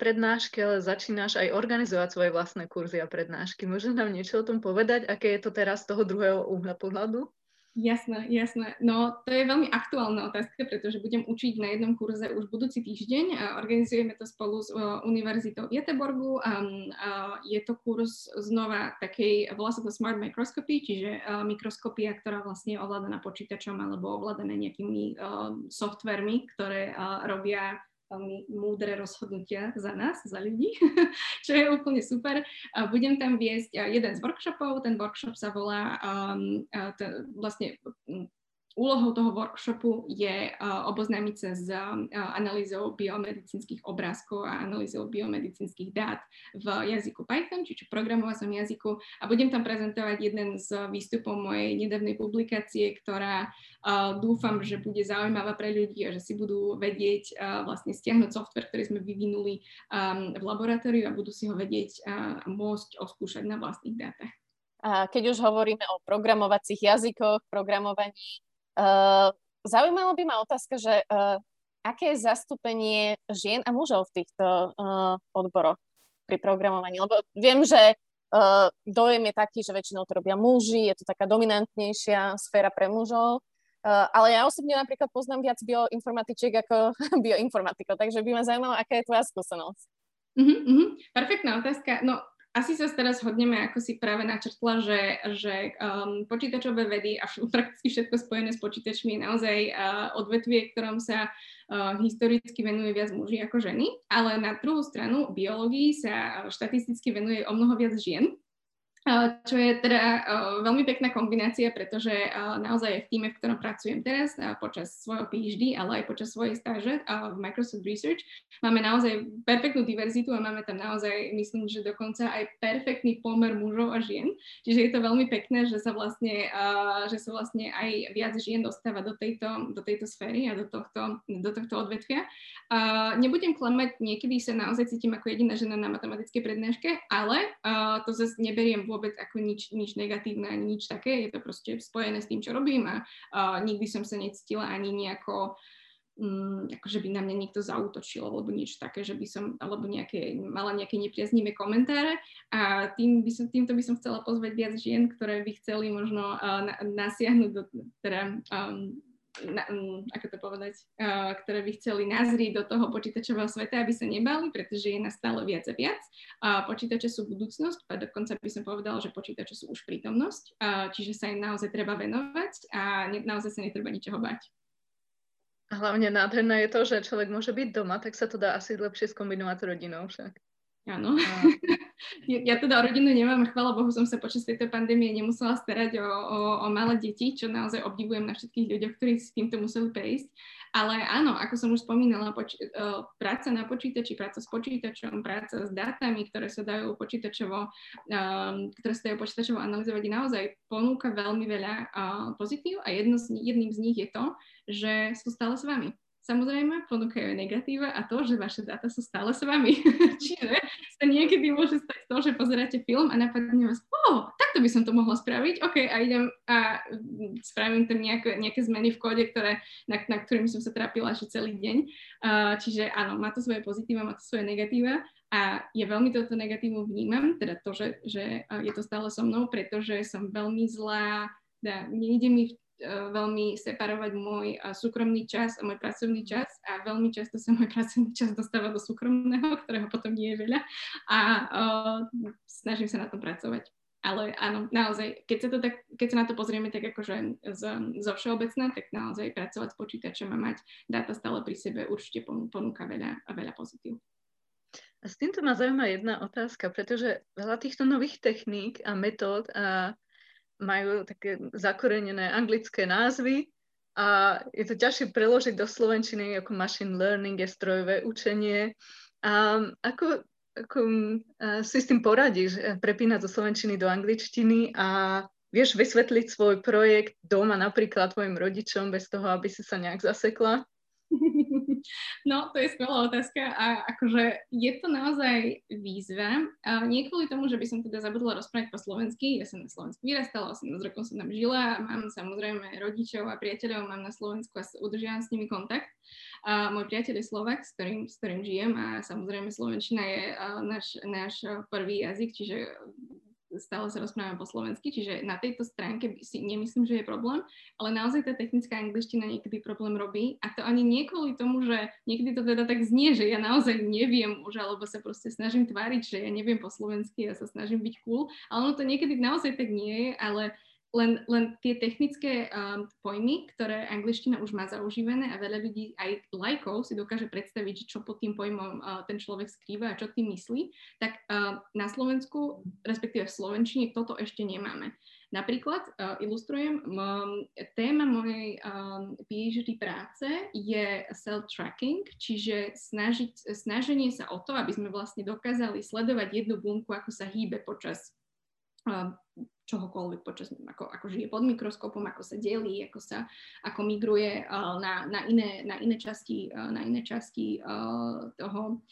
prednášky, ale začínaš aj organizovať svoje vlastné kurzy a prednášky. Môžeš nám niečo o tom povedať, aké je to teraz z toho druhého uhla pohľadu? Jasné, jasné. No to je veľmi aktuálna otázka, pretože budem učiť na jednom kurze už budúci týždeň. Organizujeme to spolu s Univerzitou v Jeteborgu. Je to kurz znova takej, volá sa to Smart Microscopy, čiže mikroskopia, ktorá vlastne je ovládaná počítačom alebo ovládaná nejakými softvermi, ktoré robia veľmi múdre rozhodnutia za nás, za ľudí, čo je úplne super. Budem tam viesť jeden z workshopov, ten workshop sa volá um, to, vlastne Úlohou toho workshopu je uh, oboznámiť sa s uh, analýzou biomedicínskych obrázkov a analýzou biomedicínskych dát v jazyku Python, čiže programovacom jazyku a budem tam prezentovať jeden z výstupov mojej nedávnej publikácie, ktorá uh, dúfam, že bude zaujímavá pre ľudí a že si budú vedieť vlastne stiahnuť software, ktorý sme vyvinuli um, v laboratóriu a budú si ho vedieť uh, môcť oskúšať na vlastných dátach. A keď už hovoríme o programovacích jazykoch, programovaní, Uh, zaujímalo by ma otázka, že uh, aké je zastúpenie žien a mužov v týchto uh, odboroch pri programovaní? Lebo viem, že dojem je taký, že väčšinou to robia muži, je to taká dominantnejšia sféra pre mužov. Ale ja osobne napríklad poznám viac bioinformatičiek ako bioinformatikov, takže by ma zaujímalo, aká je tvoja skúsenosť. Uh-huh. Perfektná otázka. No, asi sa teraz hodneme, ako si práve načrtla, že, že um, počítačové vedy a prakticky všetko spojené s počítačmi je naozaj uh, odvetvie, ktorom sa uh, historicky venuje viac muži ako ženy, ale na druhú stranu biológii sa štatisticky venuje o mnoho viac žien čo je teda veľmi pekná kombinácia, pretože naozaj v týme, v ktorom pracujem teraz počas svojho PhD, ale aj počas svojej stáže v Microsoft Research, máme naozaj perfektnú diverzitu a máme tam naozaj, myslím, že dokonca aj perfektný pomer mužov a žien. Čiže je to veľmi pekné, že sa vlastne, že sa vlastne aj viac žien dostáva do tejto, do tejto sféry a do tohto, do tohto odvetvia. Nebudem klamať, niekedy sa naozaj cítim ako jediná žena na matematickej prednáške, ale to zase neberiem vôbec ako nič, nič negatívne ani nič také, je to proste spojené s tým, čo robím a uh, nikdy som sa necítila ani nejako um, ako že by na mňa niekto zautočil alebo niečo také, že by som, alebo nejaké, mala nejaké nepriaznivé komentáre. A tým by som, týmto by som chcela pozvať viac žien, ktoré by chceli možno uh, na, nasiahnuť do, teda um, na, um, ako to povedať, uh, ktoré by chceli nazrieť do toho počítačového sveta, aby sa nebali, pretože je nás stále viac a viac. Uh, počítače sú budúcnosť, a dokonca by som povedala, že počítače sú už prítomnosť, uh, čiže sa im naozaj treba venovať a ne, naozaj sa netreba ničoho bať. A hlavne nádherné je to, že človek môže byť doma, tak sa to dá asi lepšie skombinovať s rodinou však. Áno. ja teda o rodinu nemám, chvála Bohu, som sa počas tejto pandémie nemusela starať o, o, o malé deti, čo naozaj obdivujem na všetkých ľuďoch, ktorí s týmto museli prejsť. Ale áno, ako som už spomínala, poč- uh, práca na počítači, práca s počítačom, práca s dátami, ktoré sa dajú počítačovo, um, ktoré sa dajú počítačovo analyzovať, naozaj ponúka veľmi veľa uh, pozitív a jedno z, jedným z nich je to, že sú stále s vami samozrejme ponúkajú negatíva a to, že vaše dáta sú stále s vami. Čiže sa niekedy môže stať to, že pozeráte film a napadne vás, oh, takto by som to mohla spraviť, OK, a idem a spravím tam nejaké, nejaké zmeny v kóde, ktoré, na, na ktorým som sa trápila až celý deň. Uh, čiže áno, má to svoje pozitíva, má to svoje negatíva a ja veľmi toto negatívum vnímam, teda to, že, že je to stále so mnou, pretože som veľmi zlá, teda nejde mi E, veľmi separovať môj e, súkromný čas a môj pracovný čas a veľmi často sa môj pracovný čas dostáva do súkromného, ktorého potom nie je veľa a uh, snažím sa na tom pracovať. Ale áno, naozaj, keď sa, to tak, keď sa na to pozrieme tak akože z, zo všeobecná, tak naozaj pracovať s počítačom a mať dáta stále pri sebe určite ponúka veľa, veľa pozitív. A s týmto ma zaujíma jedna otázka, pretože veľa týchto nových techník a metód a majú také zakorenené anglické názvy a je to ťažšie preložiť do slovenčiny ako machine learning, je strojové učenie. A ako, ako a si s tým poradíš, e, prepínať zo slovenčiny do angličtiny a vieš vysvetliť svoj projekt doma napríklad tvojim rodičom bez toho, aby si sa nejak zasekla? No, to je skvelá otázka a akože je to naozaj výzva. A nie kvôli tomu, že by som teda zabudla rozprávať po slovensky, ja som na Slovensku vyrastala, 18 rokov som tam žila, mám samozrejme rodičov a priateľov, mám na Slovensku a udržiavam s nimi kontakt. A môj priateľ je Slovak, s ktorým, s ktorým žijem a samozrejme Slovenčina je náš, náš prvý jazyk, čiže stále sa rozprávame po slovensky, čiže na tejto stránke si nemyslím, že je problém, ale naozaj tá technická angličtina niekedy problém robí. A to ani nie kvôli tomu, že niekedy to teda tak znie, že ja naozaj neviem už, alebo sa proste snažím tváriť, že ja neviem po slovensky a sa snažím byť cool, ale ono to niekedy naozaj tak nie je, ale len, len tie technické um, pojmy, ktoré angličtina už má zaužívané a veľa ľudí, aj lajkov, si dokáže predstaviť, čo pod tým pojmom uh, ten človek skrýva a čo tým myslí, tak uh, na Slovensku, respektíve v Slovenčine, toto ešte nemáme. Napríklad, uh, ilustrujem, um, téma mojej um, PhD práce je self-tracking, čiže snažiť, snaženie sa o to, aby sme vlastne dokázali sledovať jednu bunku, ako sa hýbe počas čohokoľvek počas, ako, ako žije pod mikroskopom, ako sa delí, ako sa, ako migruje uh, na, na, iné, na iné časti, uh, na iné časti uh, toho,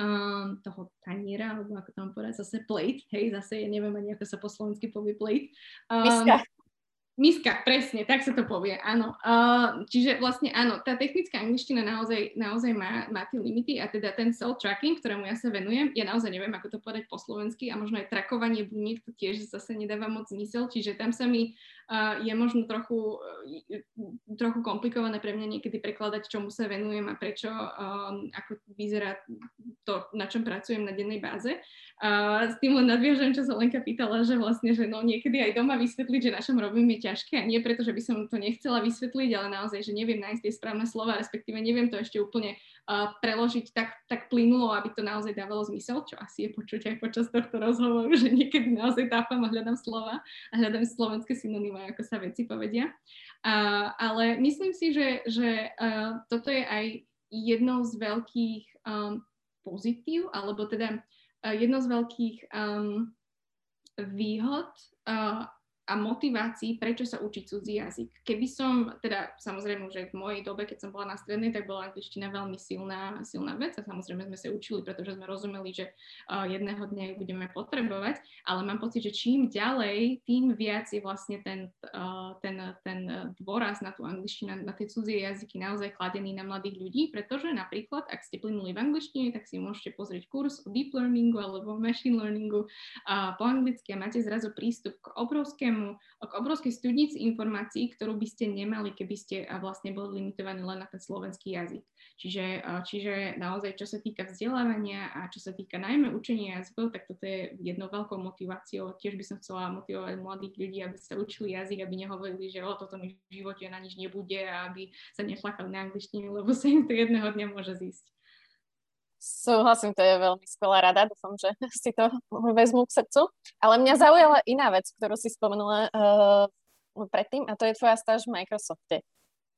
um, toho taniera, alebo ako tam povedať, zase plate, hej, zase ja neviem ani ako sa po slovensky povie plate. Um, Miska, presne, tak sa to povie, áno. Uh, čiže vlastne áno, tá technická angličtina naozaj, naozaj má, má tie limity a teda ten cell tracking, ktorému ja sa venujem, ja naozaj neviem, ako to povedať po slovensky a možno aj trakovanie buniek, to tiež zase nedáva moc zmysel, čiže tam sa mi je možno trochu, uh, trochu komplikované pre mňa niekedy prekladať, čomu sa venujem a prečo, um, ako vyzerá to, na čom pracujem na dennej báze. S tým len nadviažem, čo sa Lenka pýtala, že vlastne, že no niekedy aj doma vysvetliť, že na čom robím je ťažké a nie preto, že by som to nechcela vysvetliť, ale naozaj, že neviem nájsť tie správne slova, respektíve neviem to ešte úplne uh, preložiť tak, tak plynulo, aby to naozaj dávalo zmysel, čo asi je počuť aj počas tohto rozhovoru, že niekedy naozaj tápam a hľadám slova a hľadám slovenské synonymy, ako sa veci povedia. Uh, ale myslím si, že, že uh, toto je aj jednou z veľkých um, pozitív, alebo teda jedno z veľkých um, výhod uh, a motivácií, prečo sa učiť cudzí jazyk. Keby som, teda samozrejme, že v mojej dobe, keď som bola na strednej, tak bola angličtina veľmi silná, silná vec a samozrejme sme sa učili, pretože sme rozumeli, že uh, jedného dňa ju budeme potrebovať, ale mám pocit, že čím ďalej, tým viac je vlastne ten, uh, ten, ten dôraz na tú angličtinu, na tie cudzie jazyky naozaj kladený na mladých ľudí, pretože napríklad, ak ste plynuli v angličtine, tak si môžete pozrieť kurz o deep learningu alebo machine learningu uh, po anglicky a máte zrazu prístup k obrovskému obrovskému, k obrovskej studnici informácií, ktorú by ste nemali, keby ste vlastne boli limitovaní len na ten slovenský jazyk. Čiže, čiže naozaj, čo sa týka vzdelávania a čo sa týka najmä učenia jazykov, tak toto je jednou veľkou motiváciou. Tiež by som chcela motivovať mladých ľudí, aby sa učili jazyk, aby nehovorili, že o, toto mi v živote na nič nebude a aby sa neflakali na angličtine, lebo sa im to jedného dňa môže zísť. Súhlasím, to je veľmi skvelá rada, dúfam, že si to vezmu k srdcu. Ale mňa zaujala iná vec, ktorú si spomenula uh, predtým, a to je tvoja stáž v Microsofte.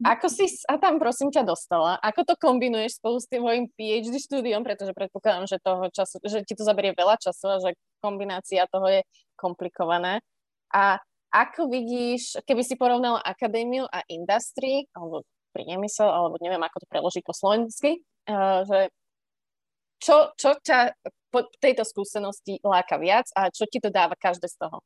Ako si sa tam, prosím ťa, dostala? Ako to kombinuješ spolu s tým tvojim PhD štúdiom, pretože predpokladám, že, toho času, že ti to zaberie veľa času a že kombinácia toho je komplikované. A ako vidíš, keby si porovnala akadémiu a industry, alebo priemysel, alebo neviem, ako to preložiť po slovensky, uh, že čo, čo ťa po tejto skúsenosti láka viac a čo ti to dáva každé z toho?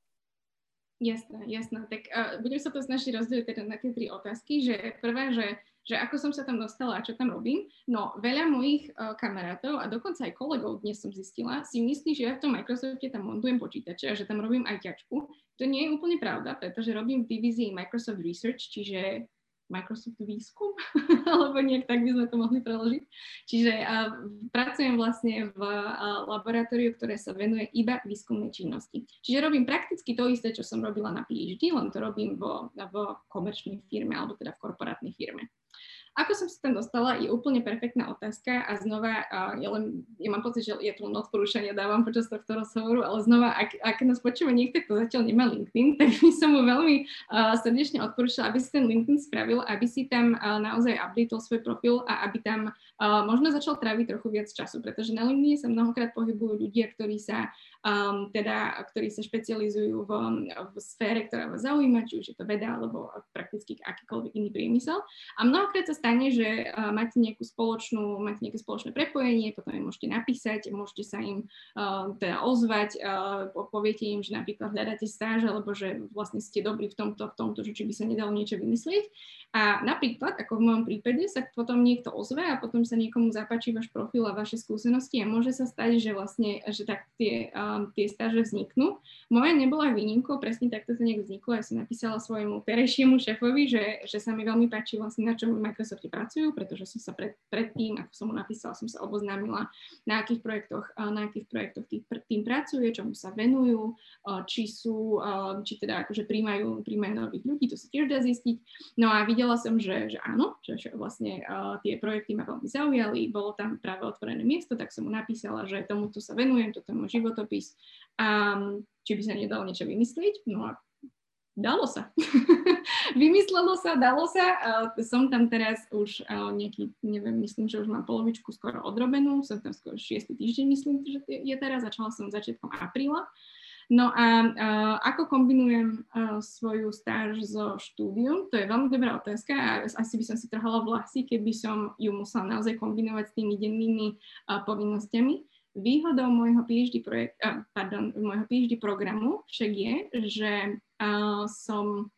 Jasné, jasné. Tak uh, budem sa to snažiť rozdeliť teda na tie tri otázky, že prvé, že, že ako som sa tam dostala a čo tam robím. No, veľa mojich uh, kamarátov a dokonca aj kolegov dnes som zistila, si myslí, že ja v tom Microsofte tam montujem počítače a že tam robím aj ťačku. To nie je úplne pravda, pretože robím v divízii Microsoft Research, čiže Microsoft výskum, alebo nejak tak by sme to mohli preložiť. Čiže uh, pracujem vlastne v uh, laboratóriu, ktoré sa venuje iba výskumnej činnosti. Čiže robím prakticky to isté, čo som robila na PhD, len to robím vo, vo komerčnej firme alebo teda v korporátnej firme. Ako som sa tam dostala, je úplne perfektná otázka a znova, ja, len, ja mám pocit, že je tu odporúčania dávam počas tohto rozhovoru, ale znova, ak, ak nás počúva niekto, kto zatiaľ nemá LinkedIn, tak by som mu veľmi uh, srdečne odporúčala, aby si ten LinkedIn spravil, aby si tam uh, naozaj updateol svoj profil a aby tam uh, možno začal tráviť trochu viac času, pretože na LinkedIn sa mnohokrát pohybujú ľudia, ktorí sa um, teda, ktorí sa špecializujú v, v sfére, ktorá vás zaujíma, či už je to veda alebo prakticky akýkoľvek iný priemysel. A mnohokrát sa stane, že uh, máte nejakú spoločnú, máte nejaké spoločné prepojenie, potom im môžete napísať, môžete sa im uh, teda ozvať, uh, poviete im, že napríklad hľadáte stáž, alebo že vlastne ste dobrí v tomto, v tomto, že či by sa nedalo niečo vymyslieť. A napríklad, ako v mojom prípade, sa potom niekto ozve a potom sa niekomu zapáči váš profil a vaše skúsenosti a môže sa stať, že vlastne, že tak tie um, tie stáže vzniknú. Moja nebola výnimkou, presne takto to nejak vzniklo. Ja som napísala svojmu terejšiemu šéfovi, že, že sa mi veľmi páči vlastne na čom v Microsofte pracujú, pretože som sa pred, predtým, ako som mu napísala, som sa oboznámila, na akých projektoch, na akých projektoch tým, tým pracuje, čomu sa venujú, či sú, či teda akože príjmajú, príjmajú nových ľudí, to sa tiež dá zistiť. No a videla som, že, že áno, že, že vlastne tie projekty ma veľmi zaujali, bolo tam práve otvorené miesto, tak som mu napísala, že tomuto sa venujem, toto je môj životopis, časopis. A či by sa nedalo niečo vymyslieť? No a dalo sa. Vymyslelo sa, dalo sa. Som tam teraz už nejaký, neviem, myslím, že už mám polovičku skoro odrobenú. Som tam skoro 6. týždeň, myslím, že je teraz. Začala som začiatkom apríla. No a, ako kombinujem svoju stáž so štúdium, to je veľmi dobrá otázka a asi by som si trhala vlasy, keby som ju musela naozaj kombinovať s tými dennými povinnosťami. Výhodou môjho PhD, projekt, pardon, môjho PhD programu však je, že uh, som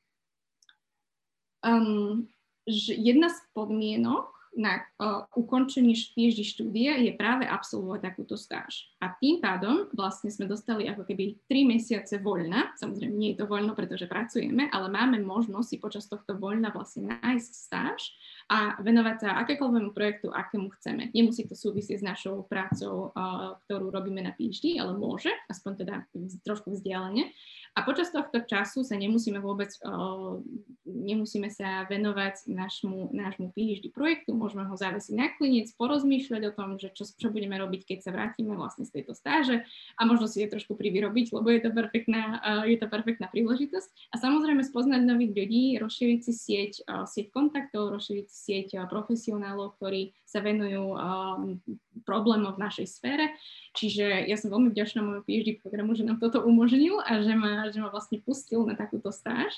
um, že jedna z podmienok na uh, ukončení PhD štúdia je práve absolvovať takúto stáž. A tým pádom vlastne sme dostali ako keby 3 mesiace voľna. Samozrejme, nie je to voľno, pretože pracujeme, ale máme možnosť si počas tohto voľna vlastne nájsť stáž a venovať sa akékoľvému projektu, akému chceme. Nemusí to súvisieť s našou prácou, uh, ktorú robíme na PhD, ale môže, aspoň teda trošku vzdialene. A počas tohto času sa nemusíme vôbec, uh, nemusíme sa venovať nášmu, nášmu PhD projektu, môžeme ho závesiť na klinec, porozmýšľať o tom, že čo, čo budeme robiť, keď sa vrátime vlastne z tejto stáže a možno si je trošku privyrobiť, lebo je to perfektná, uh, je to perfektná príležitosť. A samozrejme spoznať nových ľudí, rozšíriť si sieť, uh, sieť kontaktov, rozšíriť si sieť profesionálov, ktorí sa venujú um, problémom v našej sfére. Čiže ja som veľmi vďačná môjmu PhD programu, že nám toto umožnil a že ma, že ma vlastne pustil na takúto stáž.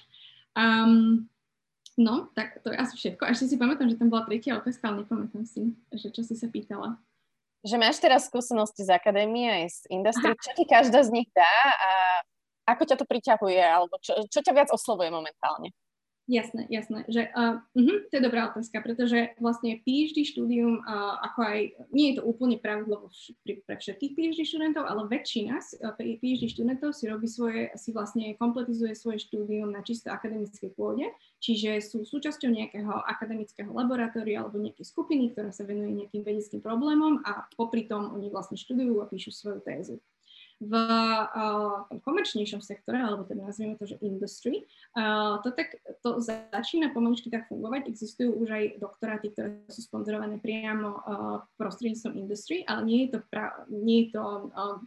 Um, no, tak to je asi všetko. A ešte si pamätám, že tam bola tretia otázka, ale nepamätám si, že čo si sa pýtala. Že máš teraz skúsenosti z akadémie aj z industrie, čo ti každá z nich dá a ako ťa to priťahuje, alebo čo, čo ťa viac oslovuje momentálne? Jasné, jasné. Že, uh, uh, to je dobrá otázka, pretože vlastne PhD štúdium, uh, ako aj, nie je to úplne pravidlo pre, pre všetkých PhD študentov, ale väčšina uh, PhD študentov si robí svoje, si vlastne kompletizuje svoje štúdium na čisto akademickej pôde, čiže sú súčasťou nejakého akademického laboratória alebo nejakej skupiny, ktorá sa venuje nejakým vedeckým problémom a popri tom oni vlastne študujú a píšu svoju tézu v uh, komerčnejšom sektore, alebo teda nazvime to, že industry, uh, to, tak, to začína pomaličky tak fungovať. Existujú už aj doktoráty, ktoré sú sponzorované priamo uh, prostredníctvom industry, ale nie je to, pra, nie je to uh,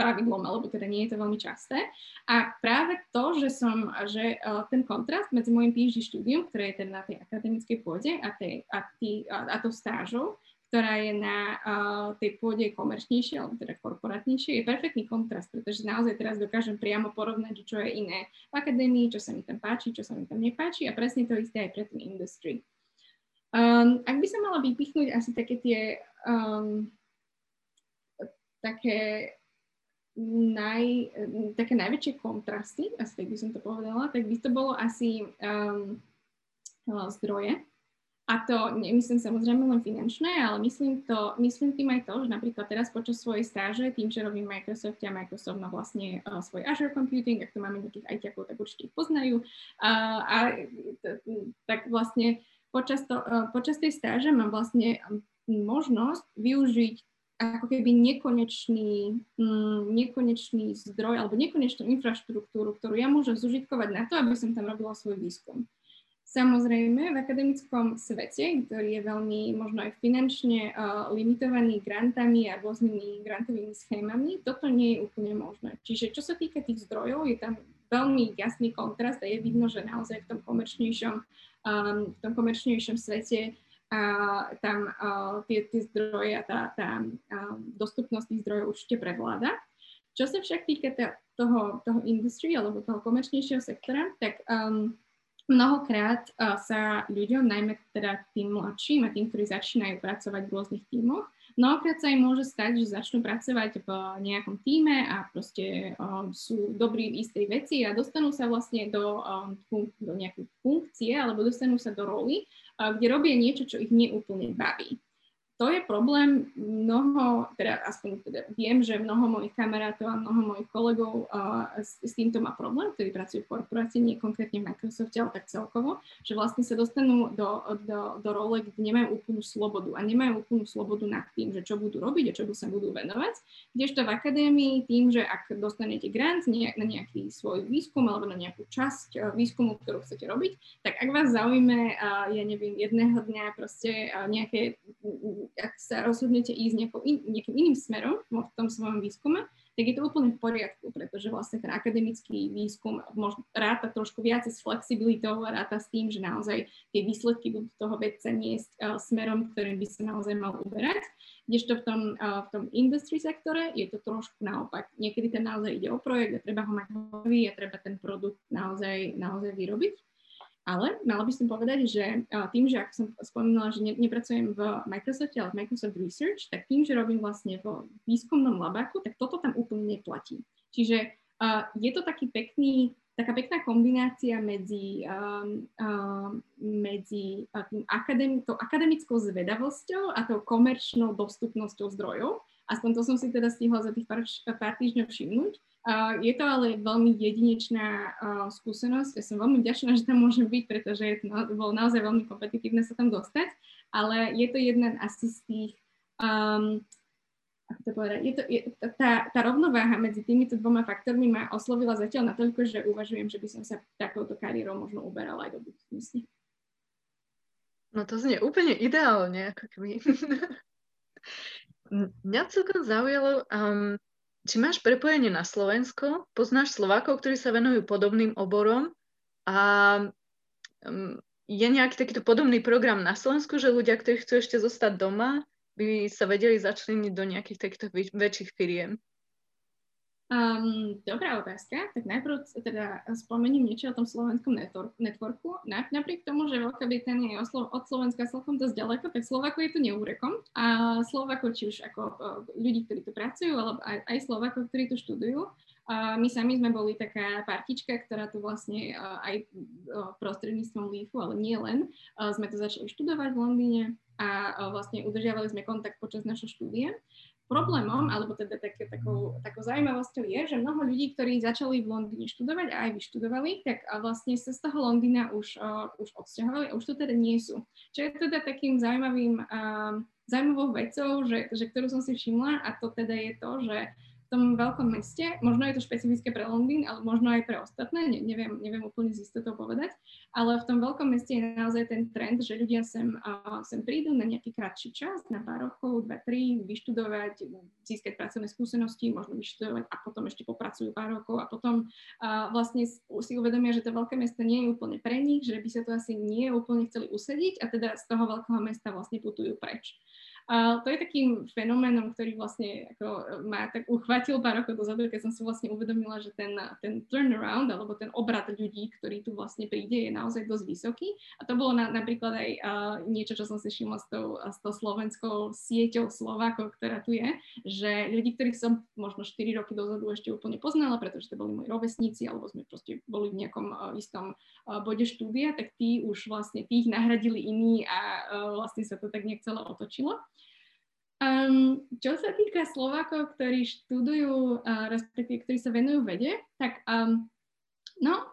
pravidlom, alebo teda nie je to veľmi časté. A práve to, že som, že uh, ten kontrast medzi môjim PhD štúdium, ktoré je teda na tej akademickej pôde a, tej, a, tý, a, a tou stážou, ktorá je na uh, tej pôde komerčnejšie, alebo teda korporátnejšie, je perfektný kontrast, pretože naozaj teraz dokážem priamo porovnať, čo je iné v akadémii, čo sa mi tam páči, čo sa mi tam nepáči a presne to isté aj pre ten industry. Um, ak by sa mala vypichnúť asi také tie um, také naj, také najväčšie kontrasty, asi tak by som to povedala, tak by to bolo asi um, zdroje. A to nemyslím samozrejme len finančné, ale myslím, to, myslím tým aj to, že napríklad teraz počas svojej stáže, tým, že robím Microsoft a Microsoft má vlastne uh, svoj Azure Computing, ak to máme nejakých ITákov, tak určite ich poznajú. Uh, a tak vlastne počas, to, uh, počas tej stáže mám vlastne možnosť využiť ako keby nekonečný, mm, nekonečný zdroj alebo nekonečnú infraštruktúru, ktorú ja môžem zužitkovať na to, aby som tam robila svoj výskum. Samozrejme, v akademickom svete, ktorý je veľmi možno aj finančne uh, limitovaný grantami a rôznymi grantovými schémami, toto nie je úplne možné. Čiže čo sa týka tých zdrojov, je tam veľmi jasný kontrast a je vidno, že naozaj v tom komerčnejšom, um, v tom komerčnejšom svete a tam uh, tie, tie zdroje a tá, tá uh, dostupnosť tých zdrojov určite prevláda. Čo sa však týka toho, toho industry alebo toho komerčnejšieho sektora, tak um, Mnohokrát sa ľuďom, najmä teda tým mladším a tým, ktorí začínajú pracovať v rôznych tímoch, mnohokrát sa im môže stať, že začnú pracovať v nejakom týme a proste um, sú dobrí v istej veci a dostanú sa vlastne do, um, do nejakej funkcie alebo dostanú sa do roly, uh, kde robia niečo, čo ich neúplne baví to je problém mnoho, teda aspoň teda viem, že mnoho mojich kamarátov a mnoho mojich kolegov uh, s, s týmto má problém, ktorí pracujú v korporácii, nie konkrétne v Microsofte, ale tak celkovo, že vlastne sa dostanú do, do, do role, kde nemajú úplnú slobodu a nemajú úplnú slobodu nad tým, že čo budú robiť a čo sa budú venovať. Kdežto v akadémii tým, že ak dostanete grant na nejaký svoj výskum alebo na nejakú časť uh, výskumu, ktorú chcete robiť, tak ak vás zaujme, uh, ja neviem, jedného dňa proste uh, nejaké ak sa rozhodnete ísť nejakou in, nejakým iným smerom v tom svojom výskume, tak je to úplne v poriadku, pretože vlastne ten akademický výskum možno ráta trošku viac s flexibilitou a ráta s tým, že naozaj tie výsledky budú toho vedca niesť uh, smerom, ktorým by sa naozaj mal uberať. Kdežto v tom, uh, v tom industry sektore je to trošku naopak. Niekedy ten naozaj ide o projekt a treba ho mať hotový a treba ten produkt naozaj, naozaj vyrobiť. Ale mala by som povedať, že tým, že ako som spomínala, že ne, nepracujem v Microsofte, ale v Microsoft Research, tak tým, že robím vlastne v výskumnom labáku, tak toto tam úplne neplatí. Čiže uh, je to taký pekný, taká pekná kombinácia medzi, um, um, medzi tým akademi- tou akademickou zvedavosťou a tou komerčnou dostupnosťou zdrojov. Aspoň to som si teda stihla za tých pár, pár týždňov všimnúť. Je to ale veľmi jedinečná skúsenosť. Ja som veľmi vďačná, že tam môžem byť, pretože je to, bolo naozaj veľmi kompetitívne sa tam dostať, ale je to jeden asi z tých, um, ako to povedať, je to, je, tá, tá rovnováha medzi týmito dvoma faktormi ma oslovila zatiaľ natoľko, že uvažujem, že by som sa takouto kariérou možno uberala aj do budúcnosti. No to znie úplne ideálne, ako keby. Mňa celkom zaujalo, um, či máš prepojenie na Slovensko, poznáš Slovákov, ktorí sa venujú podobným oborom a um, je nejaký takýto podobný program na Slovensku, že ľudia, ktorí chcú ešte zostať doma, by sa vedeli začleniť do nejakých takýchto väčších firiem? Um, dobrá otázka. Tak najprv teda spomeniem niečo o tom slovenskom networku. Napriek tomu, že Veľká Británia je od Slovenska celkom dosť ďaleko, tak Slovako je tu neúrekom. A Slovako, či už ako ľudí, ktorí tu pracujú, alebo aj, aj Slovako, ktorí tu študujú, my sami sme boli taká partička, ktorá tu vlastne aj prostredníctvom LEAFu, ale nie len, sme to začali študovať v Londýne a vlastne udržiavali sme kontakt počas našho štúdia. Problémom, alebo teda tak, takou, takou zaujímavosťou je, že mnoho ľudí, ktorí začali v Londýne študovať a aj vyštudovali, tak vlastne sa z toho Londýna už, uh, už odsťahovali a už tu teda nie sú. Čo je teda takým zaujímavým, uh, zaujímavou vecou, že, že ktorú som si všimla a to teda je to, že tom veľkom meste, možno je to špecifické pre Londýn, ale možno aj pre ostatné, ne, neviem, neviem úplne z istotou povedať, ale v tom veľkom meste je naozaj ten trend, že ľudia sem, uh, sem prídu na nejaký kratší čas, na pár rokov, dva, tri, vyštudovať, získať pracovné skúsenosti, možno vyštudovať a potom ešte popracujú pár rokov a potom uh, vlastne si uvedomia, že to veľké mesto nie je úplne pre nich, že by sa to asi nie úplne chceli usediť a teda z toho veľkého mesta vlastne putujú preč. A to je takým fenoménom, ktorý vlastne ako ma tak uchvátil pár rokov dozadu, keď som si vlastne uvedomila, že ten, ten turnaround alebo ten obrad ľudí, ktorý tu vlastne príde, je naozaj dosť vysoký. A to bolo na, napríklad aj uh, niečo, čo som si všimla s tou, s tou slovenskou sieťou Slovákov, ktorá tu je, že ľudí, ktorých som možno 4 roky dozadu ešte úplne poznala, pretože to boli moji rovesníci, alebo sme proste boli v nejakom uh, istom uh, bode štúdia, tak tí už vlastne tých nahradili iní a uh, vlastne sa to tak nejak celé otočilo. Um, čo sa týka Slovákov, ktorí študujú, uh, respektíve ktorí sa venujú vede, tak um, no,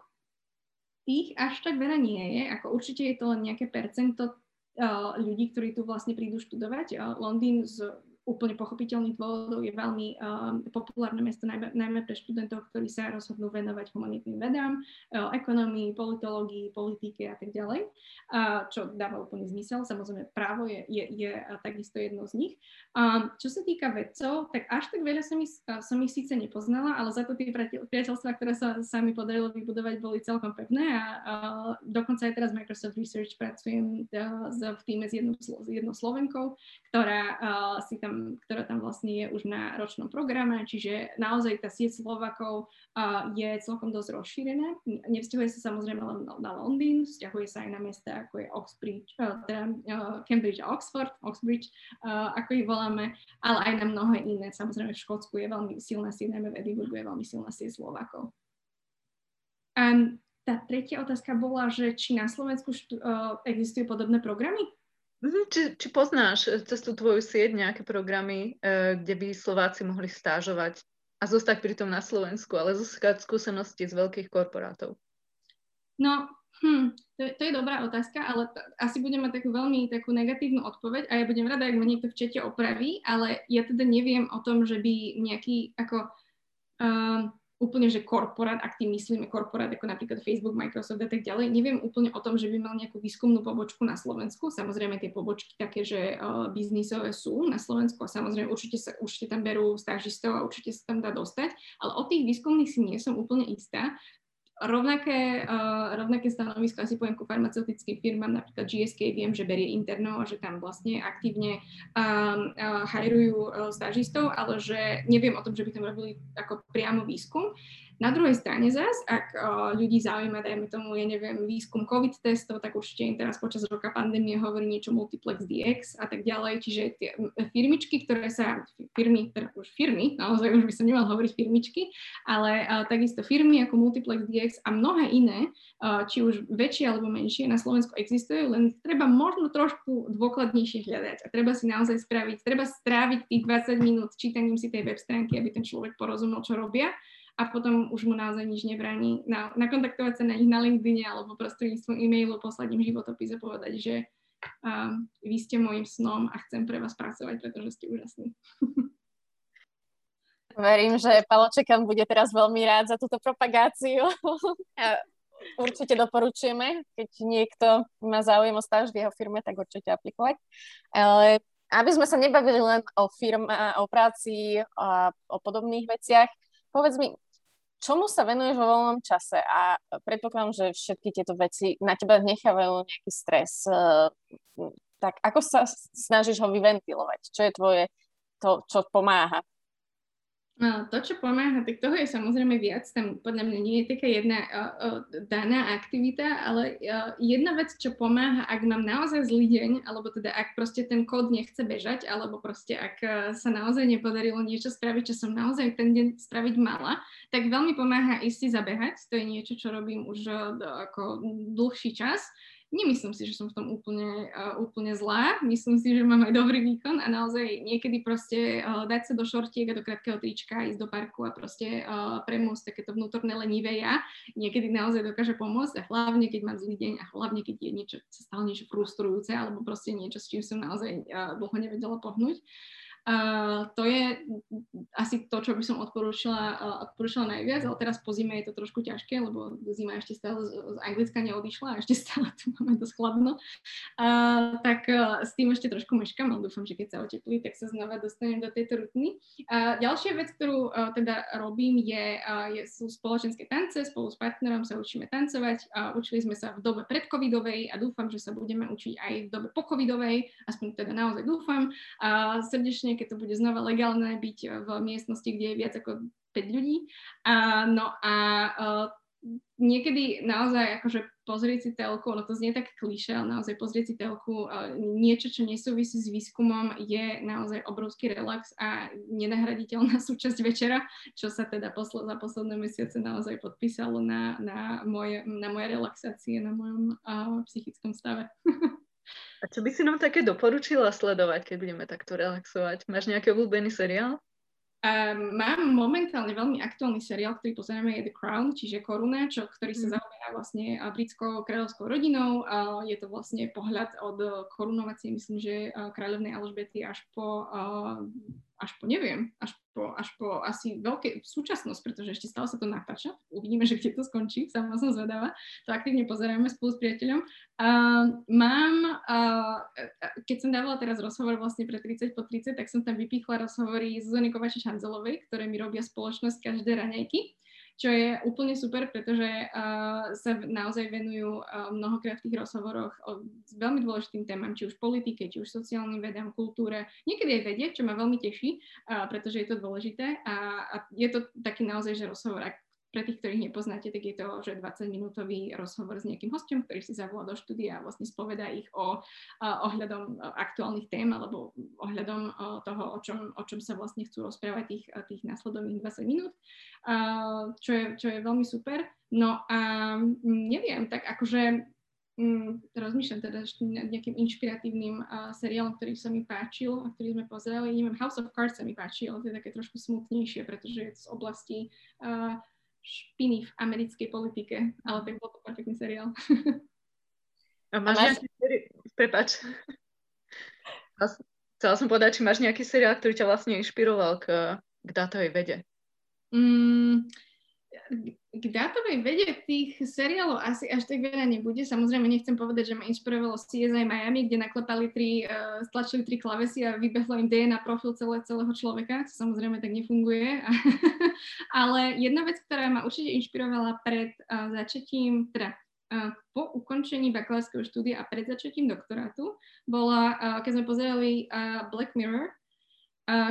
tých až tak veľa nie je. Ako určite je to len nejaké percento uh, ľudí, ktorí tu vlastne prídu študovať. Uh, Londýn z úplne pochopiteľných dôvodov je veľmi um, populárne mesto, najmä, najmä pre študentov, ktorí sa rozhodnú venovať humanitným vedám, uh, ekonomii, politológii, politike a tak ďalej, uh, čo dáva úplný zmysel. Samozrejme, právo je, je, je takisto jedno z nich. Um, čo sa týka vedcov, tak až tak veľa som ich, uh, som ich síce nepoznala, ale za to tie priateľstva, ktoré sa, sa mi podarilo vybudovať, boli celkom pevné a uh, dokonca aj teraz Microsoft Research pracujem uh, v týme s jednou, s jednou Slovenkou, ktorá uh, si tam ktorá tam vlastne je už na ročnom programe, čiže naozaj tá sieť Slovakov uh, je celkom dosť rozšírená. Nevzťahuje sa samozrejme len na Londýn, vzťahuje sa aj na mesta ako je Oxbridge, uh, teda, uh, Cambridge a Oxford, Oxbridge, uh, ako ich voláme, ale aj na mnohé iné. Samozrejme v Škótsku je veľmi silná sieť, najmä v Edinburghu je veľmi silná sieť Slovakov. Um, tá tretia otázka bola, že či na Slovensku štú, uh, existujú podobné programy? Mhm, či, či poznáš eh, cez tú tvoju sieť nejaké programy, eh, kde by Slováci mohli stážovať a zostať pritom na Slovensku, ale získať skúsenosti z veľkých korporátov? No, hm, to, je, to je dobrá otázka, ale to, asi budem mať takú veľmi takú negatívnu odpoveď a ja budem rada, ak ma niekto v čete opraví, ale ja teda neviem o tom, že by nejaký ako... Uh, úplne, že korporát, ak tým myslíme korporát ako napríklad Facebook, Microsoft a tak ďalej, neviem úplne o tom, že by mal nejakú výskumnú pobočku na Slovensku. Samozrejme tie pobočky také, že uh, biznisové sú na Slovensku a samozrejme určite, sa, určite tam berú stážistov a určite sa tam dá dostať, ale o tých výskumných si nie som úplne istá. Rovnaké, uh, rovnaké stanovisko asi poviem ku farmaceutickým firmám, napríklad GSK viem, že berie interno a že tam vlastne aktívne um, uh, hajrujú uh, stážistov, ale že neviem o tom, že by tam robili ako priamo výskum. Na druhej strane zás, ak uh, ľudí zaujíma, dajme tomu, ja neviem, výskum COVID testov, tak určite im teraz počas roka pandémie hovorí niečo Multiplex DX a tak ďalej. Čiže tie firmičky, ktoré sa, firmy, teda už firmy, naozaj už by som nemal hovoriť firmičky, ale uh, takisto firmy ako Multiplex DX a mnohé iné, uh, či už väčšie alebo menšie, na Slovensku existujú, len treba možno trošku dôkladnejšie hľadať a treba si naozaj spraviť, treba stráviť tých 20 minút čítaním si tej web stránky, aby ten človek porozumel, čo robia a potom už mu naozaj nič nebráni na, nakontaktovať sa na nich na LinkedIn alebo prostredníctvom e-mailu poslať im životopis a povedať, že um, vy ste môjim snom a chcem pre vás pracovať, pretože ste úžasní. Verím, že Paločekan bude teraz veľmi rád za túto propagáciu. určite doporučujeme, keď niekto má záujem o stáž v jeho firme, tak určite aplikovať. Ale aby sme sa nebavili len o firme, o práci a o podobných veciach, povedz mi, čomu sa venuješ vo voľnom čase a predpokladám, že všetky tieto veci na teba nechávajú nejaký stres. Eh, tak ako sa snažíš ho vyventilovať? Čo je tvoje, to, čo pomáha? No, to, čo pomáha, tak toho je samozrejme viac. Tam podľa mňa nie je taká jedna uh, uh, daná aktivita, ale uh, jedna vec, čo pomáha, ak mám naozaj zlý deň, alebo teda ak proste ten kód nechce bežať, alebo proste ak sa naozaj nepodarilo niečo spraviť, čo som naozaj ten deň spraviť mala, tak veľmi pomáha ísť si zabehať. To je niečo, čo robím už uh, ako dlhší čas. Nemyslím si, že som v tom úplne, uh, úplne zlá. Myslím si, že mám aj dobrý výkon a naozaj niekedy proste uh, dať sa do šortiek a do krátkeho trička, ísť do parku a proste uh, premôcť takéto vnútorné lenivé ja. Niekedy naozaj dokáže pomôcť a hlavne, keď mám zlý deň a hlavne, keď je niečo, stalo niečo frustrujúce alebo proste niečo, s čím som naozaj uh, dlho nevedela pohnúť. Uh, to je asi to, čo by som odporúčila, uh, odporúčila najviac, ale teraz po zime je to trošku ťažké, lebo zima ešte stále z, z Anglicka neodišla a ešte stále tu máme dosť chladno. Uh, tak uh, s tým ešte trošku meškam, ale dúfam, že keď sa oteplí, tak sa znova dostanem do tejto rutiny. Uh, ďalšia vec, ktorú uh, teda robím, je, uh, je, sú spoločenské tance. Spolu s partnerom sa učíme tancovať. Uh, učili sme sa v dobe predcovidovej a dúfam, že sa budeme učiť aj v dobe pocovidovej, aspoň teda naozaj dúfam. Uh, srdečne keď to bude znova legálne byť v miestnosti, kde je viac ako 5 ľudí. A, no a uh, niekedy naozaj akože pozrieť si telku, ono to znie tak kliše, ale naozaj pozrieť si telku, uh, niečo, čo nesúvisí s výskumom, je naozaj obrovský relax a nenahraditeľná súčasť večera, čo sa teda posl- za posledné mesiace naozaj podpísalo na, na, moje, na moje relaxácie, na mojom uh, psychickom stave. A čo by si nám také doporučila sledovať, keď budeme takto relaxovať? Máš nejaký obľúbený seriál? Um, mám momentálne veľmi aktuálny seriál, ktorý pozeráme, je The Crown, čiže Koruna, čo, ktorý sa mm. zaoberá vlastne britskou kráľovskou rodinou. Uh, je to vlastne pohľad od korunovacie, myslím, že uh, kráľovnej Alžbety až po uh, až po, neviem, až po, až po asi veľké súčasnosť, pretože ešte stále sa to natáča. Uvidíme, že kde to skončí, sama som zvedáva. To aktívne pozeráme spolu s priateľom. Uh, mám, uh, keď som dávala teraz rozhovor vlastne pre 30 po 30, tak som tam vypichla rozhovory Zuzany Kovačič-Hanzelovej, ktoré mi robia spoločnosť každé raňajky čo je úplne super, pretože uh, sa naozaj venujú uh, mnohokrát v tých rozhovoroch o veľmi dôležitým témam, či už politike, či už sociálnym vedám, kultúre, niekedy aj vedie, čo ma veľmi teší, uh, pretože je to dôležité a, a je to taký naozaj, že rozhovor, ak pre tých, ktorých nepoznáte, tak je to že 20-minútový rozhovor s nejakým hostom, ktorý si zavolá do štúdia a vlastne spovedá ich o, ohľadom aktuálnych tém alebo ohľadom toho, o čom, o čom sa vlastne chcú rozprávať tých, tých následovných 20 minút, čo je, čo je veľmi super. No a neviem, tak akože mm, rozmýšľam teda ešte nad nejakým inšpiratívnym uh, seriálom, ktorý sa mi páčil a ktorý sme pozerali. Neviem, House of Cards sa mi páčil, ale to je také trošku smutnejšie, pretože je z oblasti uh, špiny v americkej politike, ale tak bol to perfektný seriál. A máš, a máš... nejaký? Prepač. Chcela som povedať, či máš nejaký seriál, ktorý ťa vlastne inšpiroval k, k dátovej vede. Mm, k dátovej vede tých seriálov asi až tak veľa nebude. Samozrejme nechcem povedať, že ma inšpirovalo CSI Miami, kde naklepali tri, uh, stlačili tri klavesy a vybehlo im DNA profil celé, celého človeka. To samozrejme tak nefunguje. Ale jedna vec, ktorá ma určite inšpirovala pred uh, začatím, teda uh, po ukončení bakalárskeho štúdia a pred začatím doktorátu, bola, uh, keď sme pozerali uh, Black Mirror,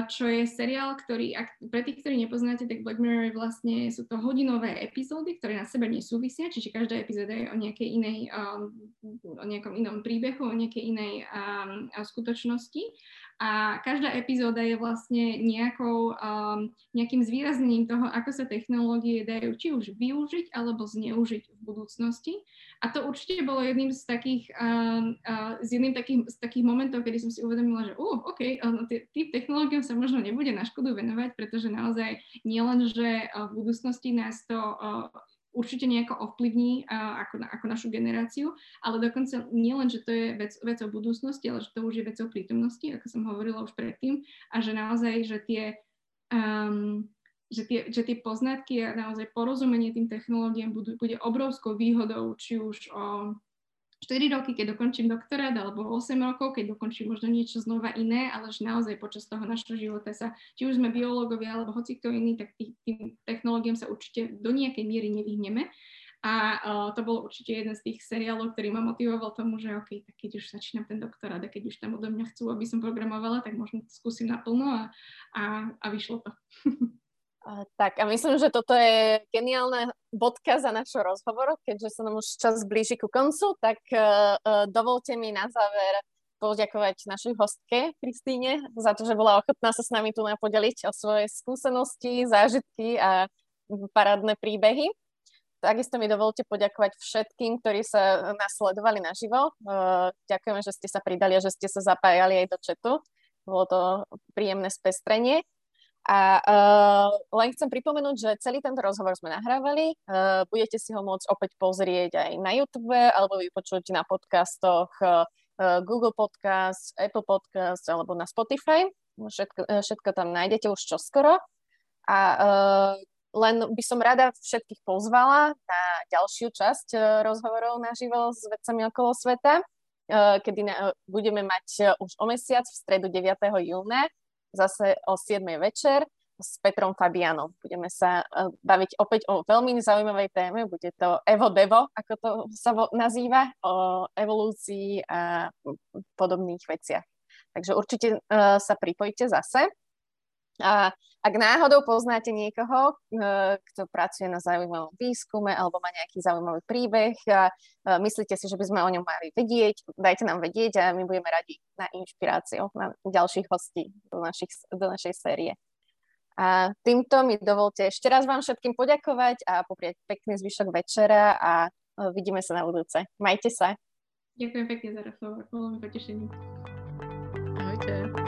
čo je seriál, ktorý, ak, pre tých, ktorí nepoznáte, tak Black Mirror vlastne sú to hodinové epizódy, ktoré na sebe nesúvisia, čiže každá epizóda je o nejakej inej, um, o nejakom inom príbehu, o nejakej inej um, skutočnosti a každá epizóda je vlastne nejakou, um, nejakým zvýraznením toho, ako sa technológie dajú či už využiť alebo zneužiť v budúcnosti. A to určite bolo jedným z takých, um, uh, z jedným takých, z takých momentov, kedy som si uvedomila, že uh, OK, uh, tým technológiám sa možno nebude na škodu venovať, pretože naozaj nielen, že uh, v budúcnosti nás to uh, určite nejako ovplyvní uh, ako, ako našu generáciu, ale dokonca nie len, že to je vec, vec o budúcnosti, ale že to už je vec o prítomnosti, ako som hovorila už predtým, a že naozaj, že tie, um, že tie, že tie poznatky a naozaj porozumenie tým technológiám budú, bude obrovskou výhodou, či už o 4 roky, keď dokončím doktorát, alebo 8 rokov, keď dokončím možno niečo znova iné, ale že naozaj počas toho našho života sa, či už sme biológovia alebo hoci kto iný, tak tým, tým technológiám sa určite do nejakej miery nevyhneme. A uh, to bol určite jeden z tých seriálov, ktorý ma motivoval tomu, že OK, tak keď už začínam ten doktorát a keď už tam odo mňa chcú, aby som programovala, tak možno to skúsim naplno a, a, a vyšlo to. Tak a myslím, že toto je geniálna bodka za našho rozhovoru, keďže sa nám už čas blíži ku koncu, tak uh, dovolte mi na záver poďakovať našej hostke Kristýne za to, že bola ochotná sa s nami tu podeliť o svoje skúsenosti, zážitky a parádne príbehy. Takisto mi dovolte poďakovať všetkým, ktorí sa nás sledovali naživo. Uh, ďakujeme, že ste sa pridali a že ste sa zapájali aj do četu. Bolo to príjemné spestrenie. A uh, len chcem pripomenúť, že celý tento rozhovor sme nahrávali. Uh, budete si ho môcť opäť pozrieť aj na YouTube alebo vypočuť na podcastoch uh, Google Podcast, Apple Podcast alebo na Spotify. Všetko, všetko tam nájdete už čoskoro. A len by som rada všetkých pozvala na ďalšiu časť rozhovorov naživo s vedcami okolo sveta, kedy budeme mať už o mesiac v stredu 9. júna zase o 7. večer s Petrom Fabianom. Budeme sa e, baviť opäť o veľmi zaujímavej téme. Bude to Evo Devo, ako to sa nazýva, o evolúcii a podobných veciach. Takže určite uh, sa pripojte zase. A ak náhodou poznáte niekoho, uh, kto pracuje na zaujímavom výskume alebo má nejaký zaujímavý príbeh a uh, myslíte si, že by sme o ňom mali vedieť, dajte nám vedieť a my budeme radi na inšpiráciu, na ďalších hostí do, našich, do našej série. A týmto mi dovolte ešte raz vám všetkým poďakovať a poprieť pekný zvyšok večera a e, vidíme sa na budúce. Majte sa. Ďakujem pekne za rozhovor, bolo mi potešenie. Ahojte.